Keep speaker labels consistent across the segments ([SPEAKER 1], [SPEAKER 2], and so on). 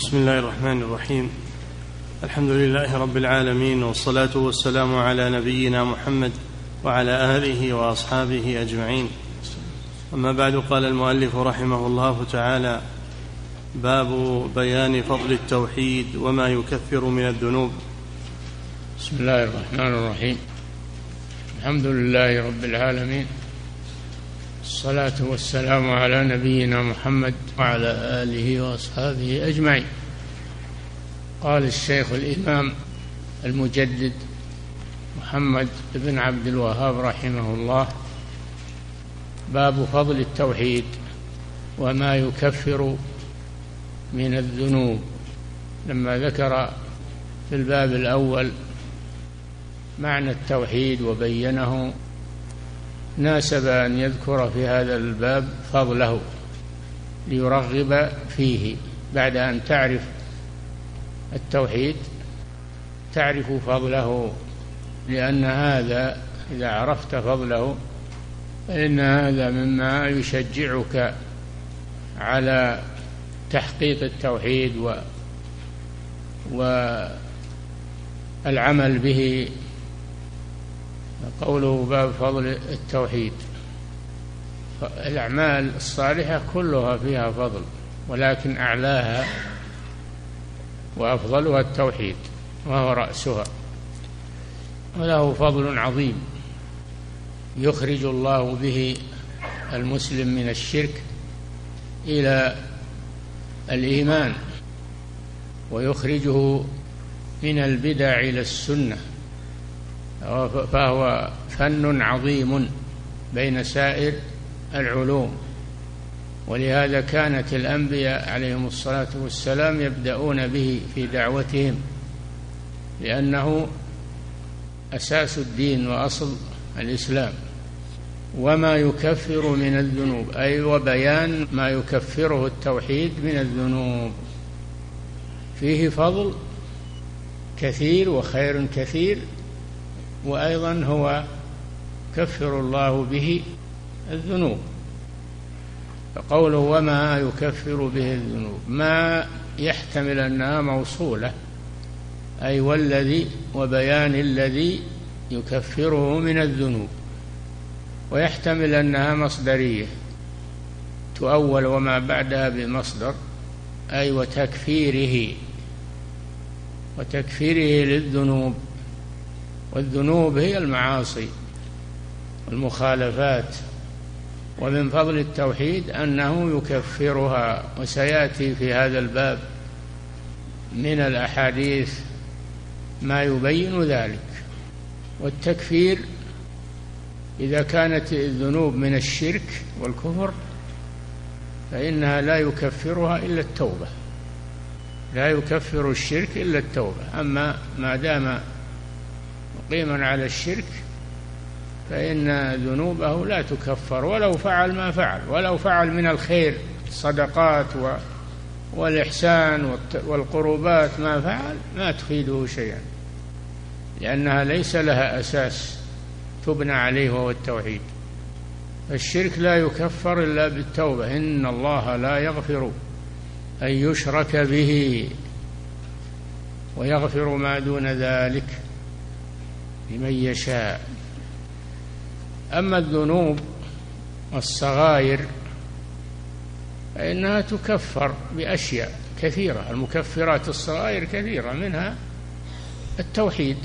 [SPEAKER 1] بسم الله الرحمن الرحيم. الحمد لله رب العالمين والصلاة والسلام على نبينا محمد وعلى آله وأصحابه أجمعين. أما بعد قال المؤلف رحمه الله تعالى باب بيان فضل التوحيد وما يكفر من الذنوب.
[SPEAKER 2] بسم الله الرحمن الرحيم. الحمد لله رب العالمين الصلاة والسلام على نبينا محمد وعلى آله وأصحابه أجمعين. قال الشيخ الإمام المجدد محمد بن عبد الوهاب رحمه الله باب فضل التوحيد وما يكفر من الذنوب. لما ذكر في الباب الأول معنى التوحيد وبينه ناسب أن يذكر في هذا الباب فضله ليرغب فيه بعد أن تعرف التوحيد تعرف فضله لأن هذا إذا عرفت فضله فإن هذا مما يشجعك على تحقيق التوحيد و والعمل به قوله باب فضل التوحيد. الأعمال الصالحة كلها فيها فضل ولكن أعلاها وأفضلها التوحيد وهو رأسها. وله فضل عظيم يخرج الله به المسلم من الشرك إلى الإيمان ويخرجه من البدع إلى السنة. فهو فن عظيم بين سائر العلوم. ولهذا كانت الأنبياء عليهم الصلاة والسلام يبدأون به في دعوتهم لأنه أساس الدين وأصل الإسلام. وما يكفر من الذنوب أي وبيان ما يكفره التوحيد من الذنوب. فيه فضل كثير وخير كثير وأيضا هو كفر الله به الذنوب. فقوله وما يكفر به الذنوب ما يحتمل أنها موصولة أي والذي وبيان الذي يكفره من الذنوب. ويحتمل أنها مصدرية تؤول وما بعدها بمصدر أي وتكفيره وتكفيره للذنوب. والذنوب هي المعاصي والمخالفات. ومن فضل التوحيد أنه يكفرها وسيأتي في هذا الباب من الأحاديث ما يبين ذلك. والتكفير إذا كانت الذنوب من الشرك والكفر فإنها لا يكفرها إلا التوبة. لا يكفر الشرك إلا التوبة. أما ما دام مقيما على الشرك فإن ذنوبه لا تكفر ولو فعل ما فعل ولو فعل من الخير الصدقات والإحسان والقربات ما فعل ما تفيده شيئا لأنها ليس لها أساس تبنى عليه وهو التوحيد. الشرك لا يكفر إلا بالتوبة إن الله لا يغفر أن يشرك به ويغفر ما دون ذلك. لمن يشاء. أما الذنوب والصغائر فإنها تكفر بأشياء كثيرة. المكفرات الصغائر كثيرة منها التوحيد.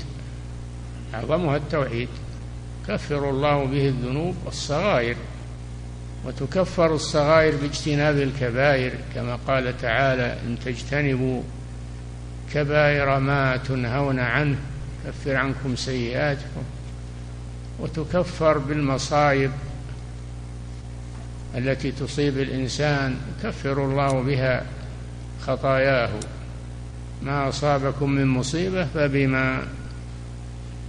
[SPEAKER 2] أعظمها التوحيد. كفر الله به الذنوب والصغائر. وتكفر الصغائر باجتناب الكبائر كما قال تعالى إن تجتنبوا كبائر ما تنهون عنه يكفر عنكم سيئاتكم وتكفر بالمصائب التي تصيب الإنسان يكفر الله بها خطاياه. ما أصابكم من مصيبة فبما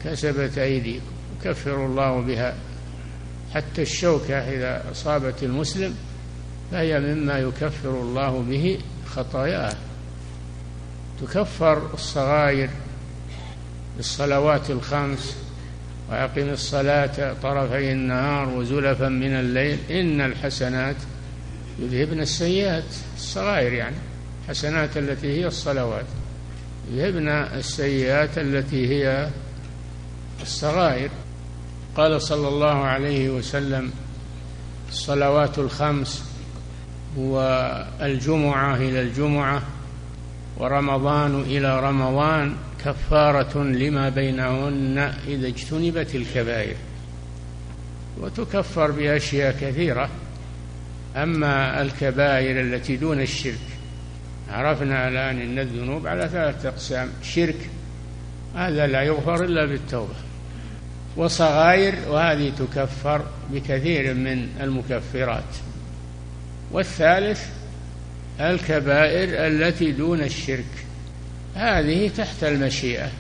[SPEAKER 2] كسبت أيديكم. يكفر الله بها. حتى الشوكة إذا أصابت المسلم فهي مما يكفر الله به خطاياه. تكفر الصغائر بالصلوات الخمس وأقم الصلاة طرفي النهار وزلفا من الليل إن الحسنات يذهبن السيئات الصغائر يعني الحسنات التي هي الصلوات يذهبن السيئات التي هي الصغائر. قال صلى الله عليه وسلم الصلوات الخمس والجمعة إلى الجمعة ورمضان إلى رمضان كفارة لما بينهن إذا اجتنبت الكبائر. وتكفر بأشياء كثيرة. أما الكبائر التي دون الشرك عرفنا الآن أن الذنوب على ثلاثة أقسام شرك هذا لا يغفر إلا بالتوبة. وصغائر وهذه تكفر بكثير من المكفرات. والثالث الكبائر التي دون الشرك. هذه تحت المشيئة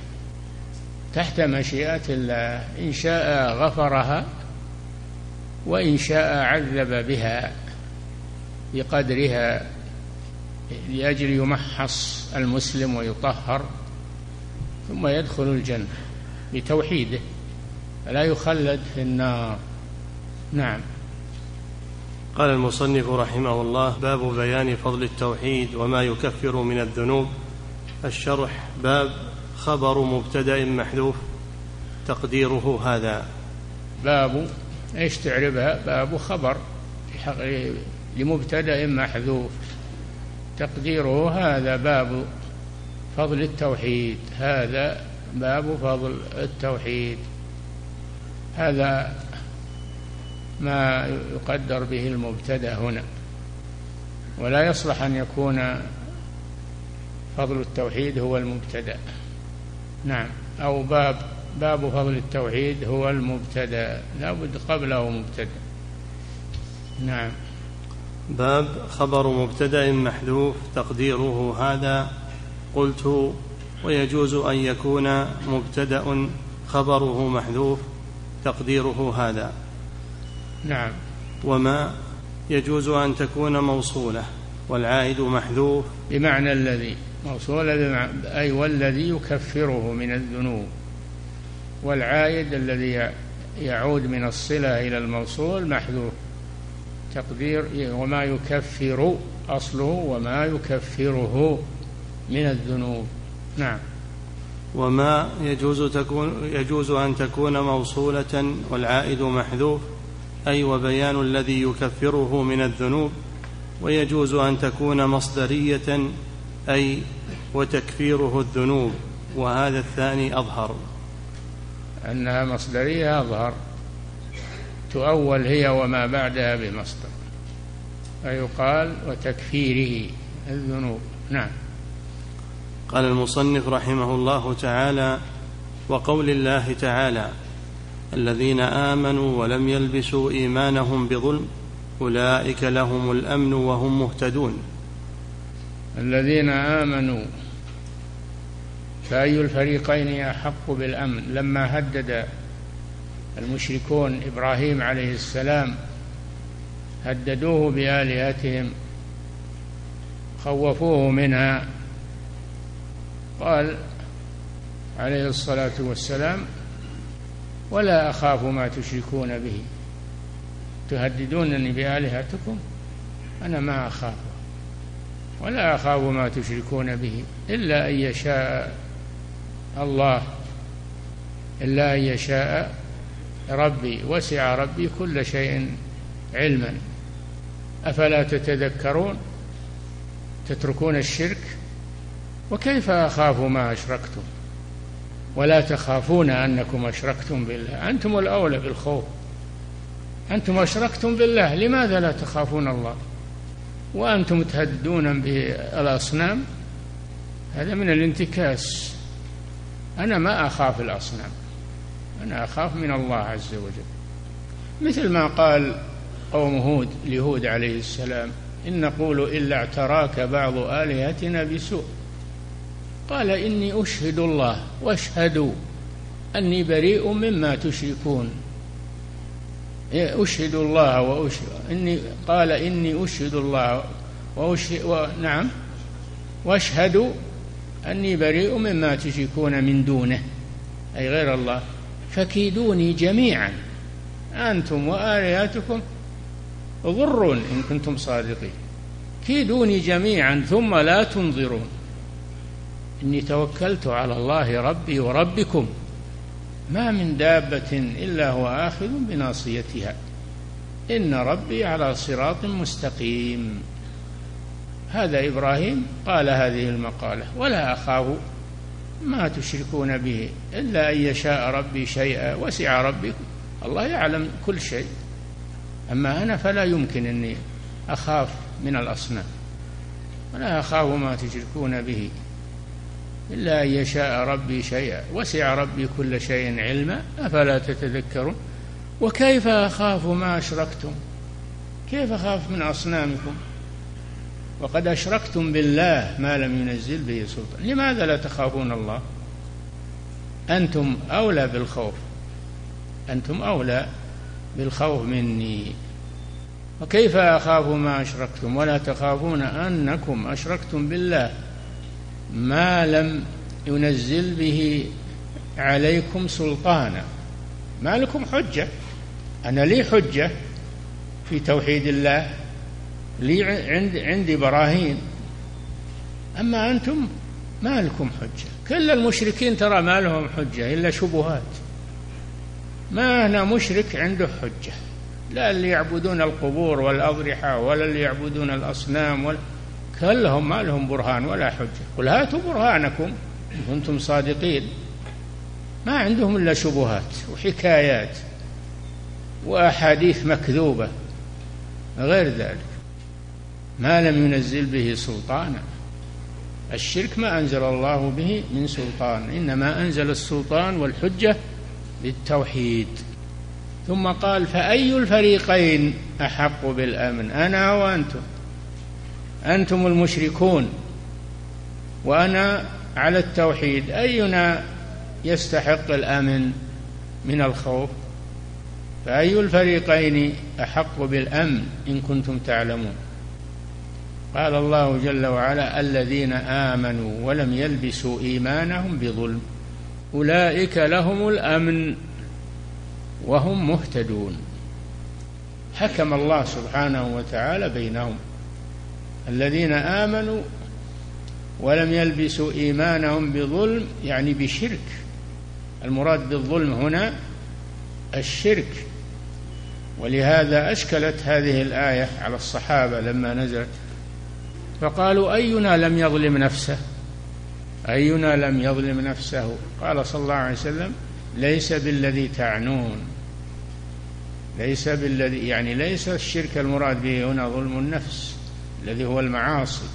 [SPEAKER 2] تحت مشيئة الله. إن شاء غفرها وإن شاء عذب بها بقدرها لأجل يمحص المسلم ويطهر ثم يدخل الجنة بتوحيده. فلا يخلد في النار. نعم.
[SPEAKER 1] قال المصنف رحمه الله باب بيان فضل التوحيد وما يكفر من الذنوب. الشرح باب خبر مبتدأ محذوف تقديره هذا.
[SPEAKER 2] باب إيش تعربها باب خبر لمبتدأ محذوف. تقديره هذا باب فضل التوحيد. هذا باب فضل التوحيد. هذا ما يقدر به المبتدأ هنا. ولا يصلح أن يكون فضل التوحيد هو المبتدأ. نعم. أو باب باب فضل التوحيد هو المبتدأ. لا بد قبله مبتدأ. نعم.
[SPEAKER 1] باب خبر مبتدأ محذوف تقديره هذا. قلت ويجوز أن يكون مبتدأ خبره محذوف تقديره هذا.
[SPEAKER 2] نعم.
[SPEAKER 1] وما يجوز أن تكون موصولة والعائد محذوف.
[SPEAKER 2] بمعنى الذي موصولة أي والذي يكفره من الذنوب. والعائد الذي يعود من الصلة إلى الموصول محذوف. تقدير وما يكفر أصله وما يكفره من الذنوب. نعم.
[SPEAKER 1] وما يجوز تكون يجوز أن تكون موصولة والعائد محذوف. أي وبيان الذي يكفره من الذنوب. ويجوز أن تكون مصدرية أي وتكفيره الذنوب وهذا الثاني أظهر.
[SPEAKER 2] أنها مصدرية أظهر. تؤول هي وما بعدها بمصدر. فيقال وتكفيره الذنوب. نعم.
[SPEAKER 1] قال المصنف رحمه الله تعالى وقول الله تعالى الذين آمنوا ولم يلبسوا إيمانهم بظلم أولئك لهم الأمن وهم مهتدون.
[SPEAKER 2] الذين آمنوا فأي الفريقين أحق بالأمن؟ لما هدد المشركون إبراهيم عليه السلام هددوه بآلهتهم خوفوه منها قال عليه الصلاة والسلام ولا أخاف ما تشركون به. تهددونني بآلهتكم؟ أنا ما أخاف. ولا أخاف ما تشركون به إلا أن يشاء الله. إلا أن يشاء ربي. وسع ربي كل شيء علما. أفلا تتذكرون؟ تتركون الشرك؟ وكيف أخاف ما أشركتم؟ ولا تخافون أنكم أشركتم بالله. أنتم الأولى بالخوف. أنتم أشركتم بالله. لماذا لا تخافون الله؟ وأنتم تهددون بالأصنام هذا من الانتكاس. أنا ما أخاف الأصنام أنا أخاف من الله عز وجل. مثل ما قال قوم هود لهود عليه السلام إن نقول إلا اعتراك بعض آلهتنا بسوء. قال إني أشهد الله واشهدوا أني بريء مما تشركون. أشهد الله وأشهد إني قال إني أشهد الله وأشهد و... نعم. واشهدوا أني بريء مما تشركون من دونه أي غير الله. فكيدوني جميعا أنتم وآلهتكم غر إن كنتم صادقين. كيدوني جميعا ثم لا تنظرون. إني توكلت على الله ربي وربكم. ما من دابة إلا هو آخذ بناصيتها. إن ربي على صراط مستقيم. هذا إبراهيم قال هذه المقالة ولا أخاف ما تشركون به إلا أن يشاء ربي شيئا وسع ربي. الله يعلم كل شيء. أما أنا فلا يمكن أني أخاف من الأصنام. ولا أخاف ما تشركون به. إلا أن يشاء ربي شيئا. وسع ربي كل شيء علما. أفلا تتذكرون؟ وكيف أخاف ما أشركتم؟ كيف أخاف من أصنامكم؟ وقد أشركتم بالله ما لم ينزل به سلطان. لماذا لا تخافون الله؟ أنتم أولى بالخوف. أنتم أولى بالخوف مني. وكيف أخاف ما أشركتم؟ ولا تخافون أنكم أشركتم بالله. ما لم ينزل به عليكم سلطانا. ما لكم حجة. أنا لي حجة في توحيد الله لي عند عندي براهين أما أنتم ما لكم حجة. كل المشركين ترى ما لهم حجة إلا شبهات. ما هنا مشرك عنده حجة. لا اللي يعبدون القبور والأضرحة ولا اللي يعبدون الأصنام ولا كلهم ما لهم برهان ولا حجة. قل هاتوا برهانكم كنتم صادقين. ما عندهم إلا شبهات وحكايات وأحاديث مكذوبة غير ذلك. ما لم ينزل به سلطانا. الشرك ما أنزل الله به من سلطان إنما أنزل السلطان والحجة بالتوحيد ثم قال فأي الفريقين أحق بالأمن أنا وأنتم؟ أنتم المشركون وأنا على التوحيد. أينا يستحق الأمن من الخوف؟ فأي الفريقين أحق بالأمن إن كنتم تعلمون؟ قال الله جل وعلا الذين آمنوا ولم يلبسوا إيمانهم بظلم أولئك لهم الأمن وهم مهتدون. حكم الله سبحانه وتعالى بينهم. الذين آمنوا ولم يلبسوا إيمانهم بظلم يعني بشرك. المراد بالظلم هنا الشرك. ولهذا أشكلت هذه الآية على الصحابة لما نزلت. فقالوا أينا لم يظلم نفسه؟ أينا لم يظلم نفسه؟ قال صلى الله عليه وسلم ليس بالذي تعنون. ليس بالذي يعني ليس الشرك المراد به هنا ظلم النفس. الذي هو المعاصي.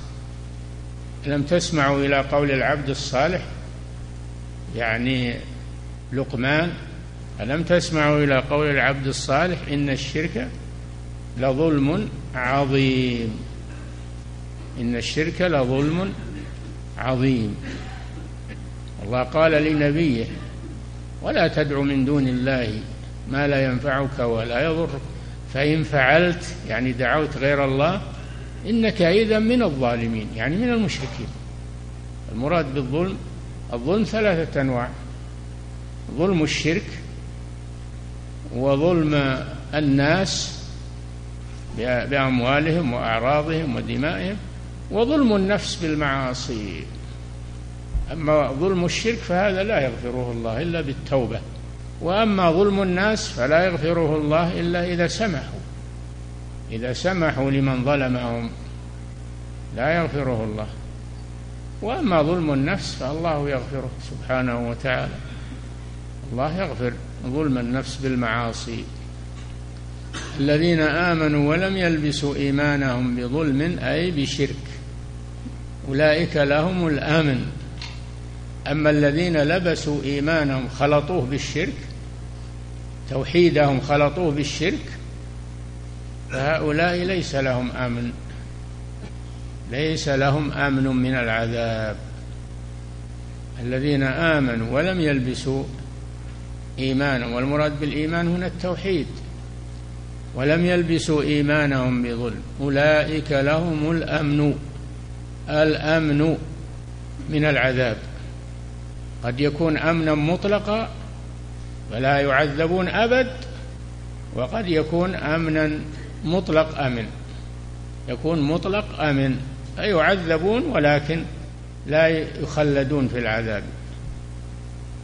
[SPEAKER 2] لم تسمعوا إلى قول العبد الصالح؟ يعني لقمان ألم تسمعوا إلى قول العبد الصالح؟ إن الشرك لظلم عظيم. إن الشرك لظلم عظيم. الله قال لنبيه ولا تدع من دون الله ما لا ينفعك ولا يضرك. فإن فعلت يعني دعوت غير الله إنك إذا من الظالمين يعني من المشركين. المراد بالظلم الظلم ثلاثة أنواع. ظلم الشرك وظلم الناس بأموالهم وأعراضهم ودمائهم وظلم النفس بالمعاصي. أما ظلم الشرك فهذا لا يغفره الله إلا بالتوبة وأما ظلم الناس فلا يغفره الله إلا إذا سمحوا إذا سمحوا لمن ظلمهم لا يغفره الله. وأما ظلم النفس فالله يغفره سبحانه وتعالى. الله يغفر ظلم النفس بالمعاصي. الذين آمنوا ولم يلبسوا إيمانهم بظلم أي بشرك. أولئك لهم الأمن. أما الذين لبسوا إيمانهم خلطوه بالشرك توحيدهم خلطوه بالشرك فهؤلاء ليس لهم أمن. ليس لهم أمن من العذاب. الذين آمنوا ولم يلبسوا ايمانهم والمراد بالإيمان هنا التوحيد. ولم يلبسوا إيمانهم بظلم. أولئك لهم الأمن. الأمن من العذاب. قد يكون أمنا مطلقا فلا يعذبون أبد وقد يكون أمنا مطلق أمن. يكون مطلق أمن. فيعذبون ولكن لا يخلدون في العذاب.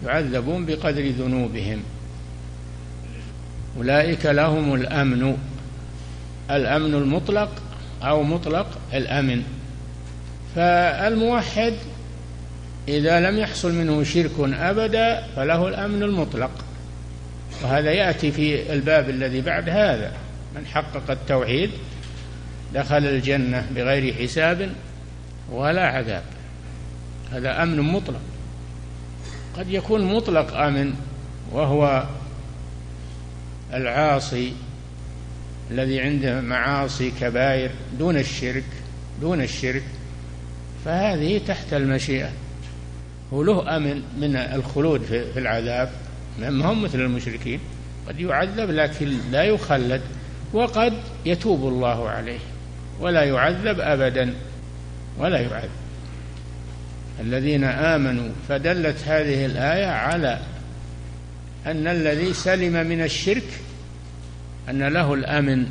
[SPEAKER 2] يعذبون بقدر ذنوبهم. أولئك لهم الأمن. الأمن المطلق أو مطلق الأمن. فالموحد إذا لم يحصل منه شرك أبدا فله الأمن المطلق. وهذا يأتي في الباب الذي بعد هذا. من حقق التوحيد دخل الجنة بغير حساب ولا عذاب. هذا أمن مطلق. قد يكون مطلق أمن وهو العاصي الذي عنده معاصي كبائر دون الشرك دون الشرك. فهذه تحت المشيئة. هو له أمن من الخلود في العذاب. هم مثل المشركين. قد يعذب لكن لا يخلد. وقد يتوب الله عليه ولا يعذب أبدا ولا يعذب. الذين آمنوا فدلت هذه الآية على أن الذي سلم من الشرك أن له الأمن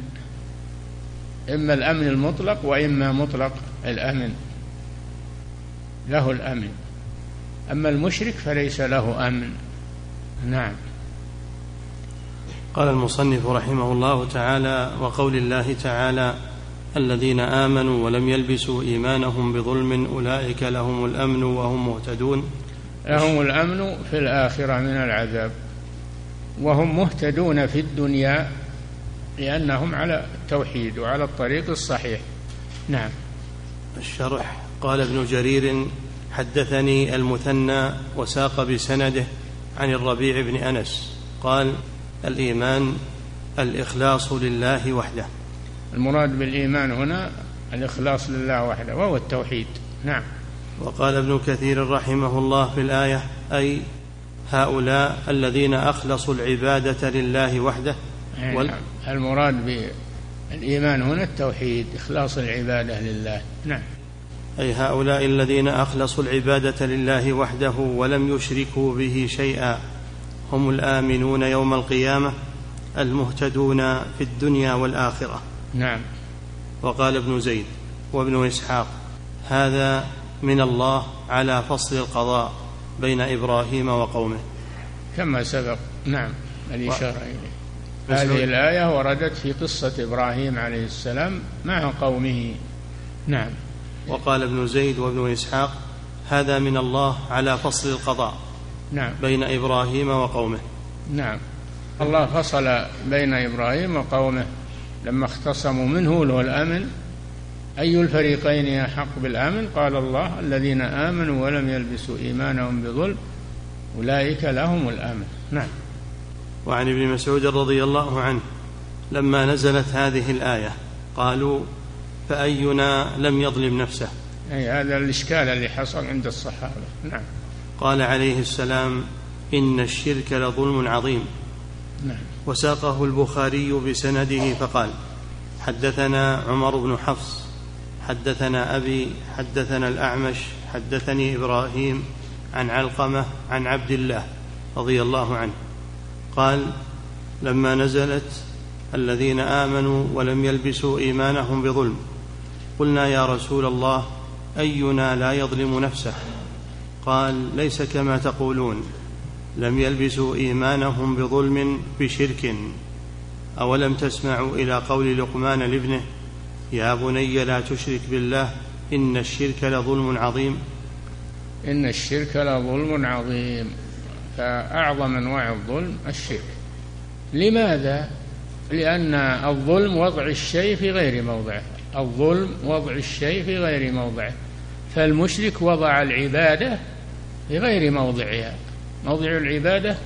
[SPEAKER 2] إما الأمن المطلق وإما مطلق الأمن. له الأمن. أما المشرك فليس له أمن. نعم.
[SPEAKER 1] قال المصنف رحمه الله تعالى وقول الله تعالى الذين آمنوا ولم يلبسوا إيمانهم بظلم أولئك لهم الأمن وهم مهتدون.
[SPEAKER 2] لهم الأمن في الآخرة من العذاب. وهم مهتدون في الدنيا لأنهم على التوحيد وعلى الطريق الصحيح. نعم.
[SPEAKER 1] الشرح. قال ابن جرير حدثني المثنى وساق بسنده عن الربيع بن أنس. قال الإيمان الإخلاص لله وحده.
[SPEAKER 2] المراد بالإيمان هنا الإخلاص لله وحده وهو التوحيد. نعم.
[SPEAKER 1] وقال ابن كثير رحمه الله في الآية أي هؤلاء الذين أخلصوا العبادة لله وحده.
[SPEAKER 2] وال... نعم. المراد بالإيمان هنا التوحيد إخلاص العبادة لله. نعم.
[SPEAKER 1] أي هؤلاء الذين أخلصوا العبادة لله وحده ولم يشركوا به شيئا. هم الآمنون يوم القيامة المهتدون في الدنيا والآخرة.
[SPEAKER 2] نعم.
[SPEAKER 1] وقال ابن زيد وابن إسحاق هذا من الله على فصل القضاء بين إبراهيم وقومه.
[SPEAKER 2] كما سبق. نعم. الإشارة إليه. هذه الآية وردت في قصة إبراهيم عليه السلام مع قومه. نعم.
[SPEAKER 1] وقال ابن زيد وابن إسحاق هذا من الله على فصل القضاء.
[SPEAKER 2] نعم.
[SPEAKER 1] بين إبراهيم وقومه.
[SPEAKER 2] نعم. الله فصل بين إبراهيم وقومه. لما اختصموا منه له الأمن أي الفريقين أحق بالأمن؟ قال الله الذين آمنوا ولم يلبسوا إيمانهم بظلم أولئك لهم الأمن. نعم.
[SPEAKER 1] وعن ابن مسعود رضي الله عنه لما نزلت هذه الآية قالوا فأينا لم يظلم نفسه؟
[SPEAKER 2] أي هذا الإشكال اللي حصل عند الصحابة. نعم.
[SPEAKER 1] قال عليه السلام إن الشرك لظلم عظيم.
[SPEAKER 2] نعم.
[SPEAKER 1] وساقه البخاري بسنده فقال حدثنا عمر بن حفص حدثنا أبي حدثنا الأعمش حدثني إبراهيم عن علقمة عن عبد الله رضي الله عنه. قال لما نزلت الذين آمنوا ولم يلبسوا إيمانهم بظلم قلنا يا رسول الله أينا لا يظلم نفسه؟ قال ليس كما تقولون. لم يلبسوا إيمانهم بظلم بشرك. أولم تسمعوا إلى قول لقمان لابنه يا بني لا تشرك بالله إن الشرك لظلم عظيم.
[SPEAKER 2] إن الشرك لظلم عظيم. فأعظم أنواع الظلم الشرك. لماذا؟ لأن الظلم وضع الشيء في غير موضعه. الظلم وضع الشيء في غير موضعه. فالمشرك وضع العبادة في غير موضعها موضع العبادة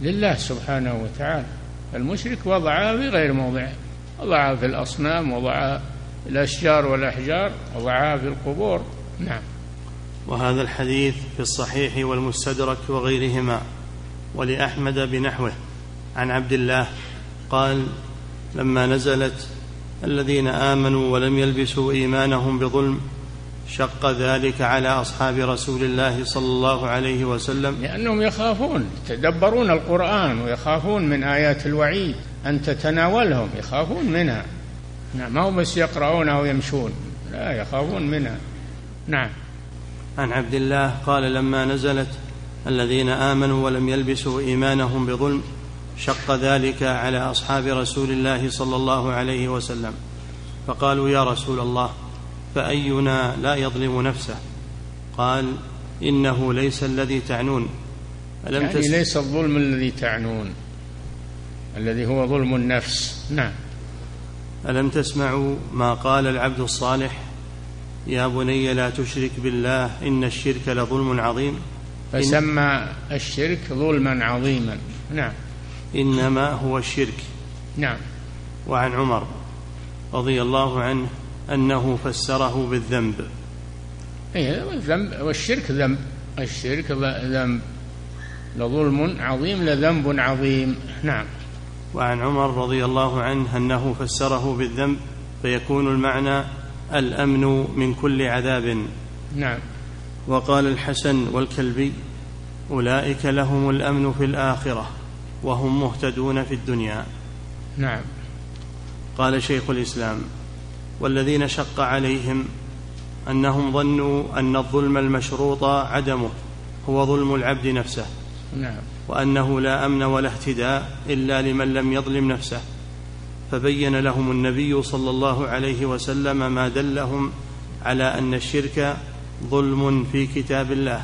[SPEAKER 2] لله سبحانه وتعالى. المشرك وضعها في غير موضعها وضعها في الأصنام وضعها في الأشجار والأحجار وضعها في القبور. نعم.
[SPEAKER 1] وهذا الحديث في الصحيح والمستدرك وغيرهما. ولأحمد بنحوه. عن عبد الله قال لما نزلت الذين آمنوا ولم يلبسوا إيمانهم بظلم شق ذلك على أصحاب رسول الله صلى الله عليه وسلم.
[SPEAKER 2] لأنهم يخافون يتدبرون القرآن ويخافون من آيات الوعيد أن تتناولهم يخافون منها. نعم ما هم بس يقرؤونها ويمشون لا يخافون منها. نعم.
[SPEAKER 1] عن عبد الله قال لما نزلت الذين آمنوا ولم يلبسوا إيمانهم بظلم شق ذلك على أصحاب رسول الله صلى الله عليه وسلم. فقالوا يا رسول الله فأينا لا يظلم نفسه؟ قال إنه ليس الذي تعنون.
[SPEAKER 2] ألم يعني تس... ليس الظلم الذي تعنون الذي هو ظلم النفس. نعم.
[SPEAKER 1] ألم تسمعوا ما قال العبد الصالح؟ يا بني لا تشرك بالله إن الشرك لظلم عظيم.
[SPEAKER 2] فسمى الشرك ظلما عظيما. نعم.
[SPEAKER 1] إنما هو الشرك.
[SPEAKER 2] نعم.
[SPEAKER 1] وعن عمر رضي الله عنه أنه فسره بالذنب.
[SPEAKER 2] اي الذنب والشرك ذنب. الشرك ذنب. لظلم عظيم لذنب عظيم. نعم.
[SPEAKER 1] وعن عمر رضي الله عنه أنه فسره بالذنب فيكون المعنى الأمن من كل عذاب.
[SPEAKER 2] نعم.
[SPEAKER 1] وقال الحسن والكلبي أولئك لهم الأمن في الآخرة وهم مهتدون في الدنيا.
[SPEAKER 2] نعم.
[SPEAKER 1] قال شيخ الإسلام والذين شق عليهم أنهم ظنوا أن الظلم المشروط عدمه هو ظلم العبد نفسه.
[SPEAKER 2] نعم.
[SPEAKER 1] وأنه لا أمن ولا اهتداء إلا لمن لم يظلم نفسه. فبين لهم النبي صلى الله عليه وسلم ما دلهم على أن الشرك ظلم في كتاب الله.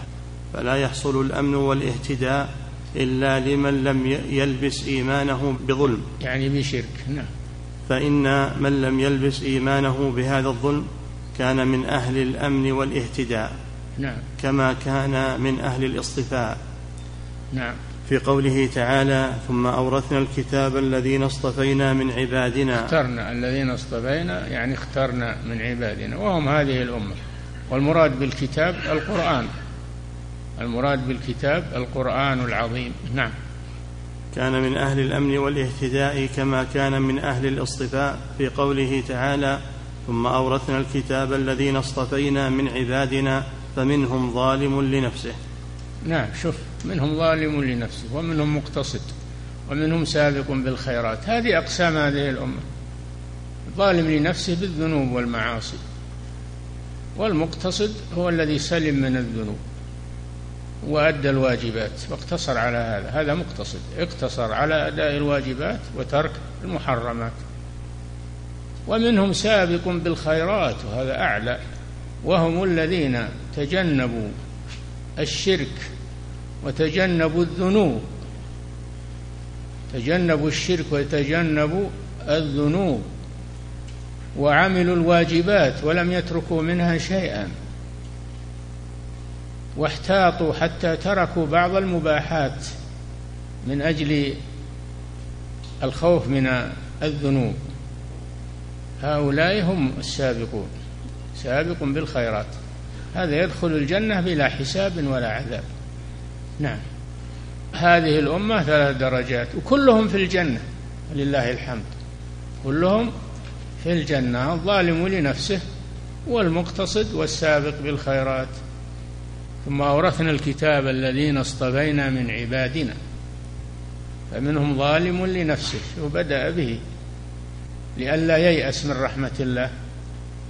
[SPEAKER 1] فلا يحصل الأمن والاهتداء إلا لمن لم يلبس إيمانه بظلم.
[SPEAKER 2] يعني بشرك. نعم.
[SPEAKER 1] فإن من لم يلبس إيمانه بهذا الظلم كان من أهل الأمن والإهتداء.
[SPEAKER 2] نعم.
[SPEAKER 1] كما كان من أهل الاصطفاء.
[SPEAKER 2] نعم.
[SPEAKER 1] في قوله تعالى ثم أورثنا الكتاب الذين اصطفينا من عبادنا.
[SPEAKER 2] اخترنا الذين اصطفينا يعني اخترنا من عبادنا وهم هذه الأمة. والمراد بالكتاب القرآن. المراد بالكتاب القرآن العظيم. نعم.
[SPEAKER 1] كان من أهل الأمن والاهتداء كما كان من أهل الاصطفاء في قوله تعالى ثم أورثنا الكتاب الذين اصطفينا من عبادنا فمنهم ظالم لنفسه.
[SPEAKER 2] نعم شوف منهم ظالم لنفسه ومنهم مقتصد ومنهم سابق بالخيرات. هذه أقسام هذه الأمة. ظالم لنفسه بالذنوب والمعاصي. والمقتصد هو الذي سلم من الذنوب. وأدى الواجبات واقتصر على هذا. هذا مقتصد. اقتصر على أداء الواجبات وترك المحرمات. ومنهم سابق بالخيرات وهذا أعلى. وهم الذين تجنبوا الشرك وتجنبوا الذنوب. تجنبوا الشرك وتجنبوا الذنوب. وعملوا الواجبات ولم يتركوا منها شيئا. واحتاطوا حتى تركوا بعض المباحات من أجل الخوف من الذنوب. هؤلاء هم السابقون سابق بالخيرات. هذا يدخل الجنة بلا حساب ولا عذاب. نعم. هذه الأمة ثلاث درجات وكلهم في الجنة لله الحمد. كلهم في الجنة الظالم لنفسه والمقتصد والسابق بالخيرات. ثم أورثنا الكتاب الذين اصطفينا من عبادنا. فمنهم ظالم لنفسه وبدأ به لئلا ييأس من رحمة الله.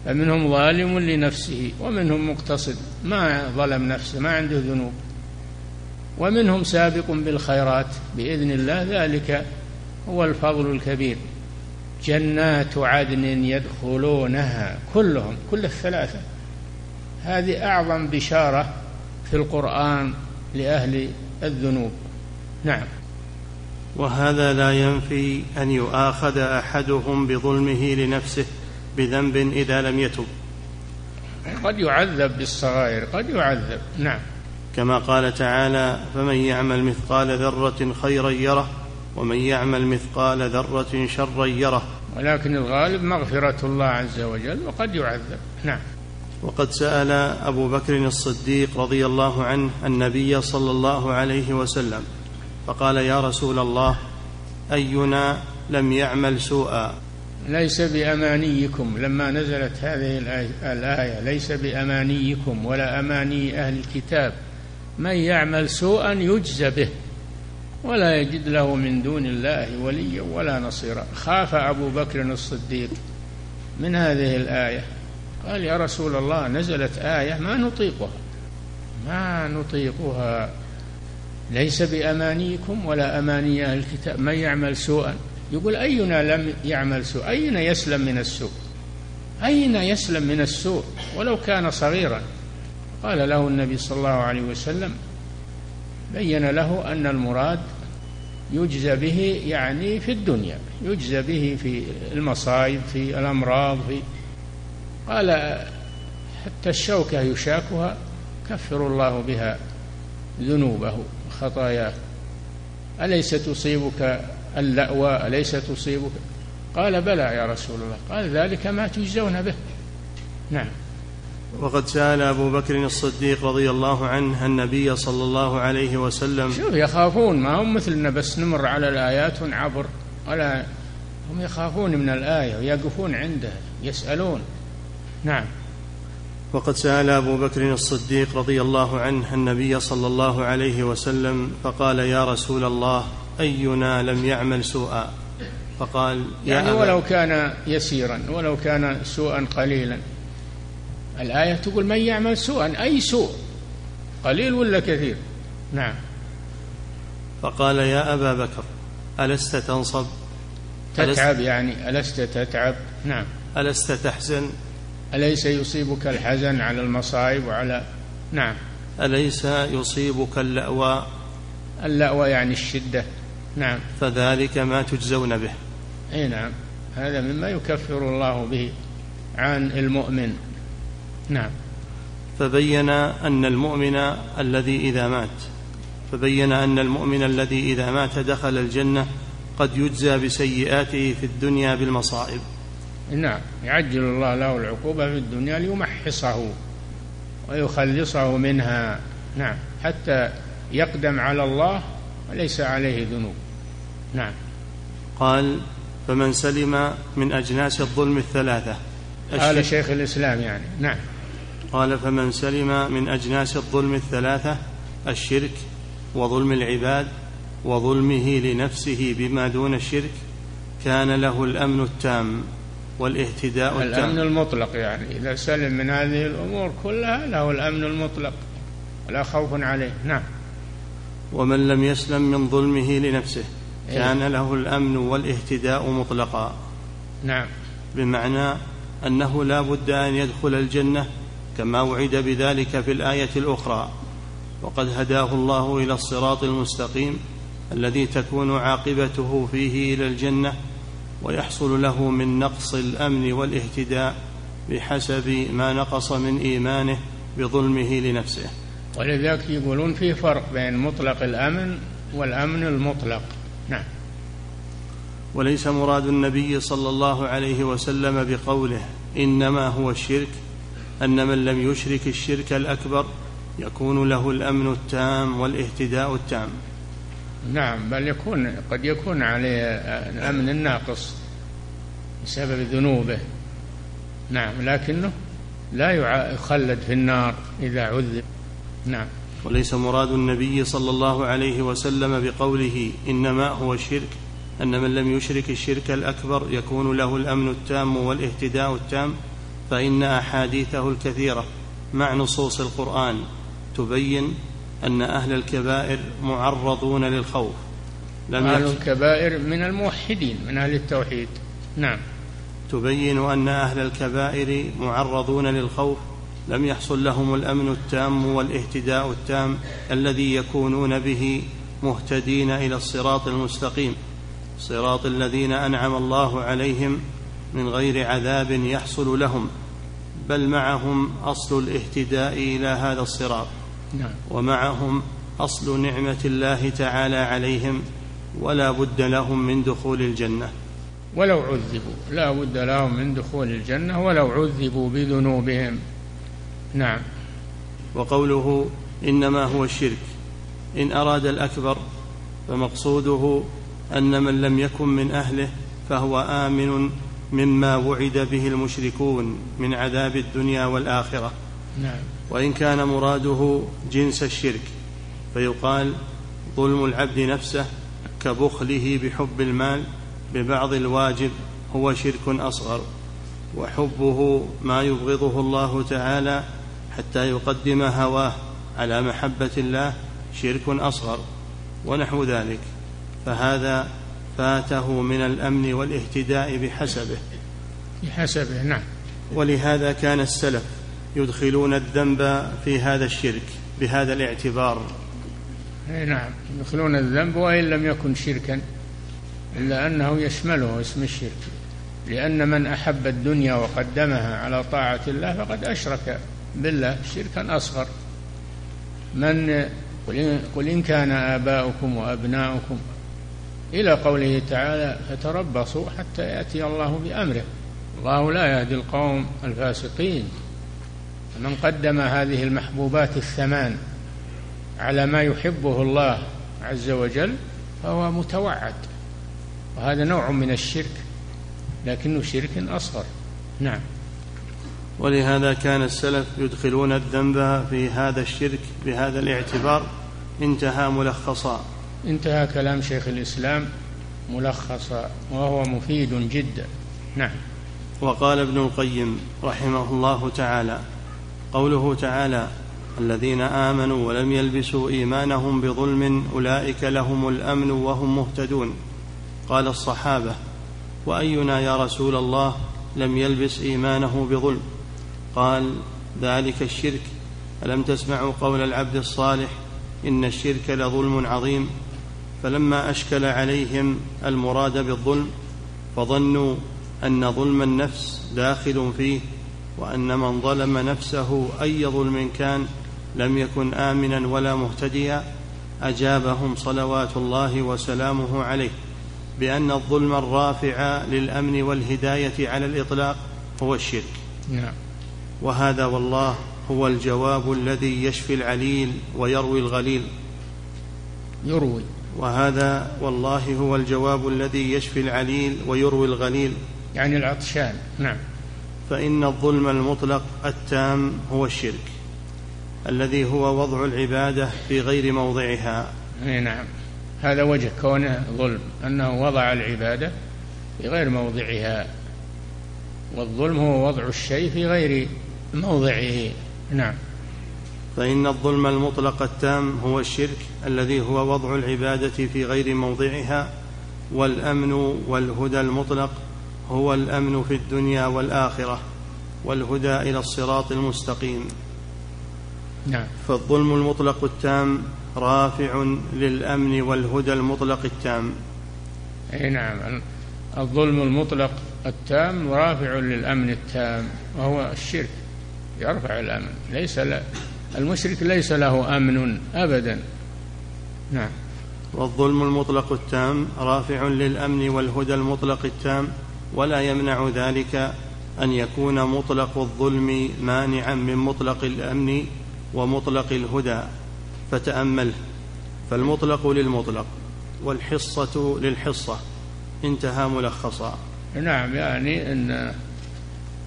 [SPEAKER 2] فمنهم ظالم لنفسه ومنهم مقتصد ما ظلم نفسه ما عنده ذنوب. ومنهم سابق بالخيرات بإذن الله ذلك هو الفضل الكبير. جنات عدن يدخلونها كلهم كل الثلاثة. هذه أعظم بشارة في القرآن لأهل الذنوب. نعم.
[SPEAKER 1] وهذا لا ينفي أن يؤاخذ أحدهم بظلمه لنفسه بذنب إذا لم يتب.
[SPEAKER 2] قد يعذب بالصغائر قد يعذب. نعم.
[SPEAKER 1] كما قال تعالى فمن يعمل مثقال ذرة خيرا يره ومن يعمل مثقال ذرة شرا يره.
[SPEAKER 2] ولكن الغالب مغفرة الله عز وجل وقد يعذب. نعم.
[SPEAKER 1] وقد سأل أبو بكر الصديق رضي الله عنه النبي صلى الله عليه وسلم فقال يا رسول الله أينا لم يعمل سوءا؟
[SPEAKER 2] ليس بأمانيكم لما نزلت هذه الآية ليس بأمانيكم ولا أماني أهل الكتاب. من يعمل سوءا يجزى به ولا يجد له من دون الله وليا ولا نصيرا. خاف أبو بكر الصديق من هذه الآية. قال يا رسول الله نزلت آية ما نطيقها. ما نطيقها. ليس بأمانيكم ولا أماني أهل الكتاب. من يعمل سوءا؟ يقول أينا لم يعمل سوء؟ أين يسلم من السوء؟ أين يسلم من السوء؟ ولو كان صغيرا. قال له النبي صلى الله عليه وسلم بين له أن المراد يجزى به يعني في الدنيا يجزى به في المصائب في الأمراض في قال حتى الشوكة يشاكها كفر الله بها ذنوبه وخطاياه. أليس تصيبك اللأوى؟ أليس تصيبك؟ قال بلى يا رسول الله. قال ذلك ما تجزون به. نعم.
[SPEAKER 1] وقد سأل أبو بكر الصديق رضي الله عنه النبي صلى الله عليه وسلم
[SPEAKER 2] شوف يخافون. ما هم مثلنا بس نمر على الآيات ونعبر. ولا هم يخافون من الآية ويقفون عنده يسألون. نعم.
[SPEAKER 1] وقد سأل أبو بكر الصديق رضي الله عنه النبي صلى الله عليه وسلم فقال يا رسول الله أينا لم يعمل سوءا؟ فقال
[SPEAKER 2] يا يعني ولو كان يسيرا ولو كان سوءا قليلا. الآية تقول من يعمل سوءا أي سوء؟ قليل ولا كثير؟ نعم.
[SPEAKER 1] فقال يا أبا بكر ألست تنصب؟
[SPEAKER 2] تتعب يعني ألست تتعب؟ نعم.
[SPEAKER 1] ألست تحزن؟
[SPEAKER 2] أليس يصيبك الحزن على المصائب وعلى نعم.
[SPEAKER 1] أليس يصيبك اللأوى؟
[SPEAKER 2] اللأوى يعني الشدة. نعم.
[SPEAKER 1] فذلك ما تجزون به.
[SPEAKER 2] أي نعم. هذا مما يكفر الله به عن المؤمن. نعم.
[SPEAKER 1] فبين أن المؤمن الذي إذا مات. فبين أن المؤمن الذي إذا مات دخل الجنة قد يجزى بسيئاته في الدنيا بالمصائب.
[SPEAKER 2] نعم يعجل الله له العقوبة في الدنيا ليمحصه ويخلصه منها. نعم حتى يقدم على الله وليس عليه ذنوب. نعم.
[SPEAKER 1] قال فمن سلم من أجناس الظلم الثلاثة.
[SPEAKER 2] قال شيخ الإسلام يعني. نعم.
[SPEAKER 1] قال فمن سلم من أجناس الظلم الثلاثة الشرك وظلم العباد وظلمه لنفسه بما دون الشرك كان له الأمن التام. والاهتداء التام.
[SPEAKER 2] الأمن المطلق يعني. إذا سلم من هذه الأمور كلها له الأمن المطلق. لا خوف عليه. نعم.
[SPEAKER 1] ومن لم يسلم من ظلمه لنفسه إيه. كان له الأمن والاهتداء مطلقا.
[SPEAKER 2] نعم.
[SPEAKER 1] بمعنى أنه لا بد أن يدخل الجنة كما وعد بذلك في الآية الأخرى. وقد هداه الله إلى الصراط المستقيم الذي تكون عاقبته فيه إلى الجنة ويحصل له من نقص الأمن والاهتداء بحسب ما نقص من إيمانه بظلمه لنفسه.
[SPEAKER 2] ولذلك يقولون في فرق بين مطلق الأمن والأمن المطلق. نعم.
[SPEAKER 1] وليس مراد النبي صلى الله عليه وسلم بقوله إنما هو الشرك أن من لم يشرك الشرك الأكبر يكون له الأمن التام والاهتداء التام.
[SPEAKER 2] نعم بل يكون قد يكون عليه الأمن الناقص بسبب ذنوبه. نعم لكنه لا يخلد في النار إذا عذب. نعم.
[SPEAKER 1] وليس مراد النبي صلى الله عليه وسلم بقوله إنما هو الشرك أن من لم يشرك الشرك الأكبر يكون له الأمن التام والاهتداء التام فإن أحاديثه الكثيرة مع نصوص القرآن تبين أن أهل الكبائر معرضون للخوف.
[SPEAKER 2] لم أهل الكبائر من الموحدين من أهل التوحيد. نعم.
[SPEAKER 1] تبين أن أهل الكبائر معرضون للخوف. لم يحصل لهم الأمن التام والاهتداء التام الذي يكونون به مهتدين إلى الصراط المستقيم. صراط الذين أنعم الله عليهم من غير عذاب يحصل لهم. بل معهم أصل الاهتداء إلى هذا الصراط. نعم. ومعهم أصل نعمة الله تعالى عليهم ولا بد لهم من دخول الجنة.
[SPEAKER 2] ولو عذبوا لا بد لهم من دخول الجنة ولو عذبوا بذنوبهم. نعم.
[SPEAKER 1] وقوله إنما هو الشرك إن أراد الأكبر فمقصوده أن من لم يكن من أهله فهو آمن مما وعد به المشركون من عذاب الدنيا والآخرة.
[SPEAKER 2] نعم.
[SPEAKER 1] وإن كان مراده جنس الشرك فيقال ظلم العبد نفسه كبخله بحب المال ببعض الواجب هو شرك أصغر وحبه ما يبغضه الله تعالى حتى يقدم هواه على محبة الله شرك أصغر ونحو ذلك فهذا فاته من الأمن والاهتداء بحسبه.
[SPEAKER 2] بحسبه نعم.
[SPEAKER 1] ولهذا كان السلف يدخلون الذنب في هذا الشرك بهذا الاعتبار.
[SPEAKER 2] نعم يدخلون الذنب وإن لم يكن شركا إلا أنه يشمله اسم الشرك. لأن من أحب الدنيا وقدمها على طاعة الله فقد أشرك بالله شركا أصغر. من قل إن كان آباؤكم وأبناؤكم إلى قوله تعالى فتربصوا حتى يأتي الله بأمره الله لا يهدي القوم الفاسقين. فمن قدم هذه المحبوبات الثمان على ما يحبه الله عز وجل فهو متوعد. وهذا نوع من الشرك لكنه شرك أصغر. نعم.
[SPEAKER 1] ولهذا كان السلف يدخلون الذنب في هذا الشرك بهذا الاعتبار انتهى ملخصا.
[SPEAKER 2] انتهى كلام شيخ الإسلام ملخصا وهو مفيد جدا. نعم.
[SPEAKER 1] وقال ابن القيم رحمه الله تعالى قوله تعالى الذين آمنوا ولم يلبسوا إيمانهم بظلم أولئك لهم الأمن وهم مهتدون. قال الصحابة وأينا يا رسول الله لم يلبس إيمانه بظلم؟ قال ذلك الشرك. ألم تسمعوا قول العبد الصالح إن الشرك لظلم عظيم؟ فلما أشكل عليهم المراد بالظلم فظنوا أن ظلم النفس داخل فيه وأن من ظلم نفسه أي ظلم كان لم يكن آمنا ولا مهتديا أجابهم صلوات الله وسلامه عليه بأن الظلم الرافع للأمن والهداية على الإطلاق هو الشرك.
[SPEAKER 2] نعم.
[SPEAKER 1] وهذا والله هو الجواب الذي يشفي العليل ويروي الغليل.
[SPEAKER 2] يروي.
[SPEAKER 1] وهذا والله هو الجواب الذي يشفي العليل ويروي الغليل.
[SPEAKER 2] يعني العطشان. نعم.
[SPEAKER 1] فإن الظلم المطلق التام هو الشرك الذي هو وضع العبادة في غير موضعها.
[SPEAKER 2] نعم. هذا وجه كونه ظلم أنه وضع العبادة في غير موضعها والظلم هو وضع الشيء في غير موضعه. نعم.
[SPEAKER 1] فإن الظلم المطلق التام هو الشرك الذي هو وضع العبادة في غير موضعها والأمن والهدى المطلق هو الأمن في الدنيا والآخرة والهدى إلى الصراط المستقيم.
[SPEAKER 2] نعم.
[SPEAKER 1] فالظلم المطلق التام رافع للأمن والهدى المطلق التام.
[SPEAKER 2] أي نعم. الظلم المطلق التام رافع للأمن التام وهو الشرك يرفع الأمن. ليس ل... المشرك ليس له أمن أبدا. نعم.
[SPEAKER 1] والظلم المطلق التام رافع للأمن والهدى المطلق التام ولا يمنع ذلك أن يكون مطلق الظلم مانعا من مطلق الأمن ومطلق الهدى. فتأمله فالمطلق للمطلق والحصة للحصة. انتهى ملخصا.
[SPEAKER 2] نعم يعني أن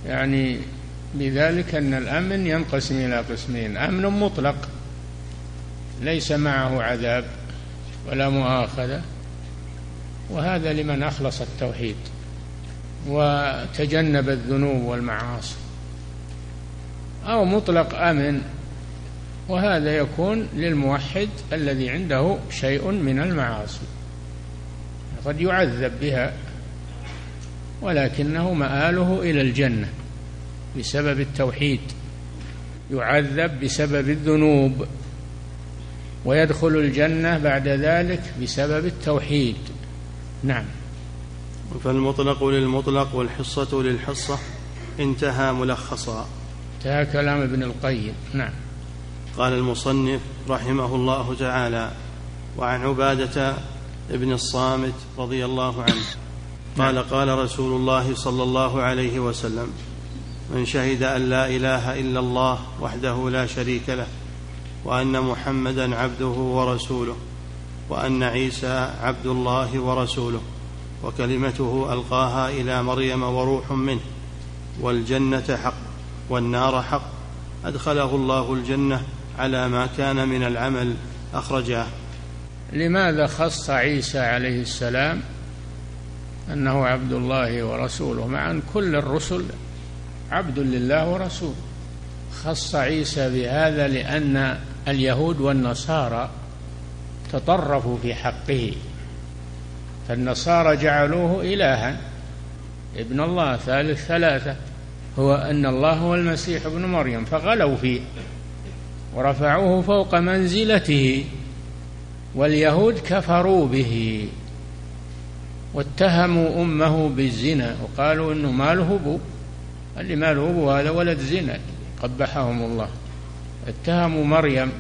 [SPEAKER 2] يعني بذلك أن الأمن ينقسم إلى قسمين. أمن مطلق ليس معه عذاب ولا مؤاخذة وهذا لمن أخلص التوحيد. وتجنب الذنوب والمعاصي أو مطلق أمن وهذا يكون للموحد الذي عنده شيء من المعاصي. قد يعذب بها ولكنه مآله إلى الجنة بسبب التوحيد. يعذب بسبب الذنوب ويدخل الجنة بعد ذلك بسبب التوحيد. نعم.
[SPEAKER 1] فالمطلق للمطلق والحصة للحصة انتهى ملخصا.
[SPEAKER 2] انتهى كلام ابن القيم. نعم.
[SPEAKER 1] قال المصنف رحمه الله تعالى وعن عبادة ابن الصامت رضي الله عنه قال نعم. قال رسول الله صلى الله عليه وسلم من شهد أن لا إله إلا الله وحده لا شريك له وأن محمدا عبده ورسوله وأن عيسى عبد الله ورسوله وكلمته ألقاها إلى مريم وروح منه والجنة حق والنار حق. أدخله الله الجنة على ما كان من العمل أخرجاه.
[SPEAKER 2] لماذا خص عيسى عليه السلام أنه عبد الله ورسوله؟ مع ان كل الرسل عبد لله ورسول. خص عيسى بهذا لأن اليهود والنصارى تطرفوا في حقه. فالنصارى جعلوه إلها. ابن الله ثالث ثلاثة. هو أن الله هو المسيح ابن مريم فغلوا فيه. ورفعوه فوق منزلته. واليهود كفروا به. واتهموا أمه بالزنا. وقالوا إنه ماله أبو اللي ماله أبو هذا ولد زنا. قبحهم الله. اتهموا مريم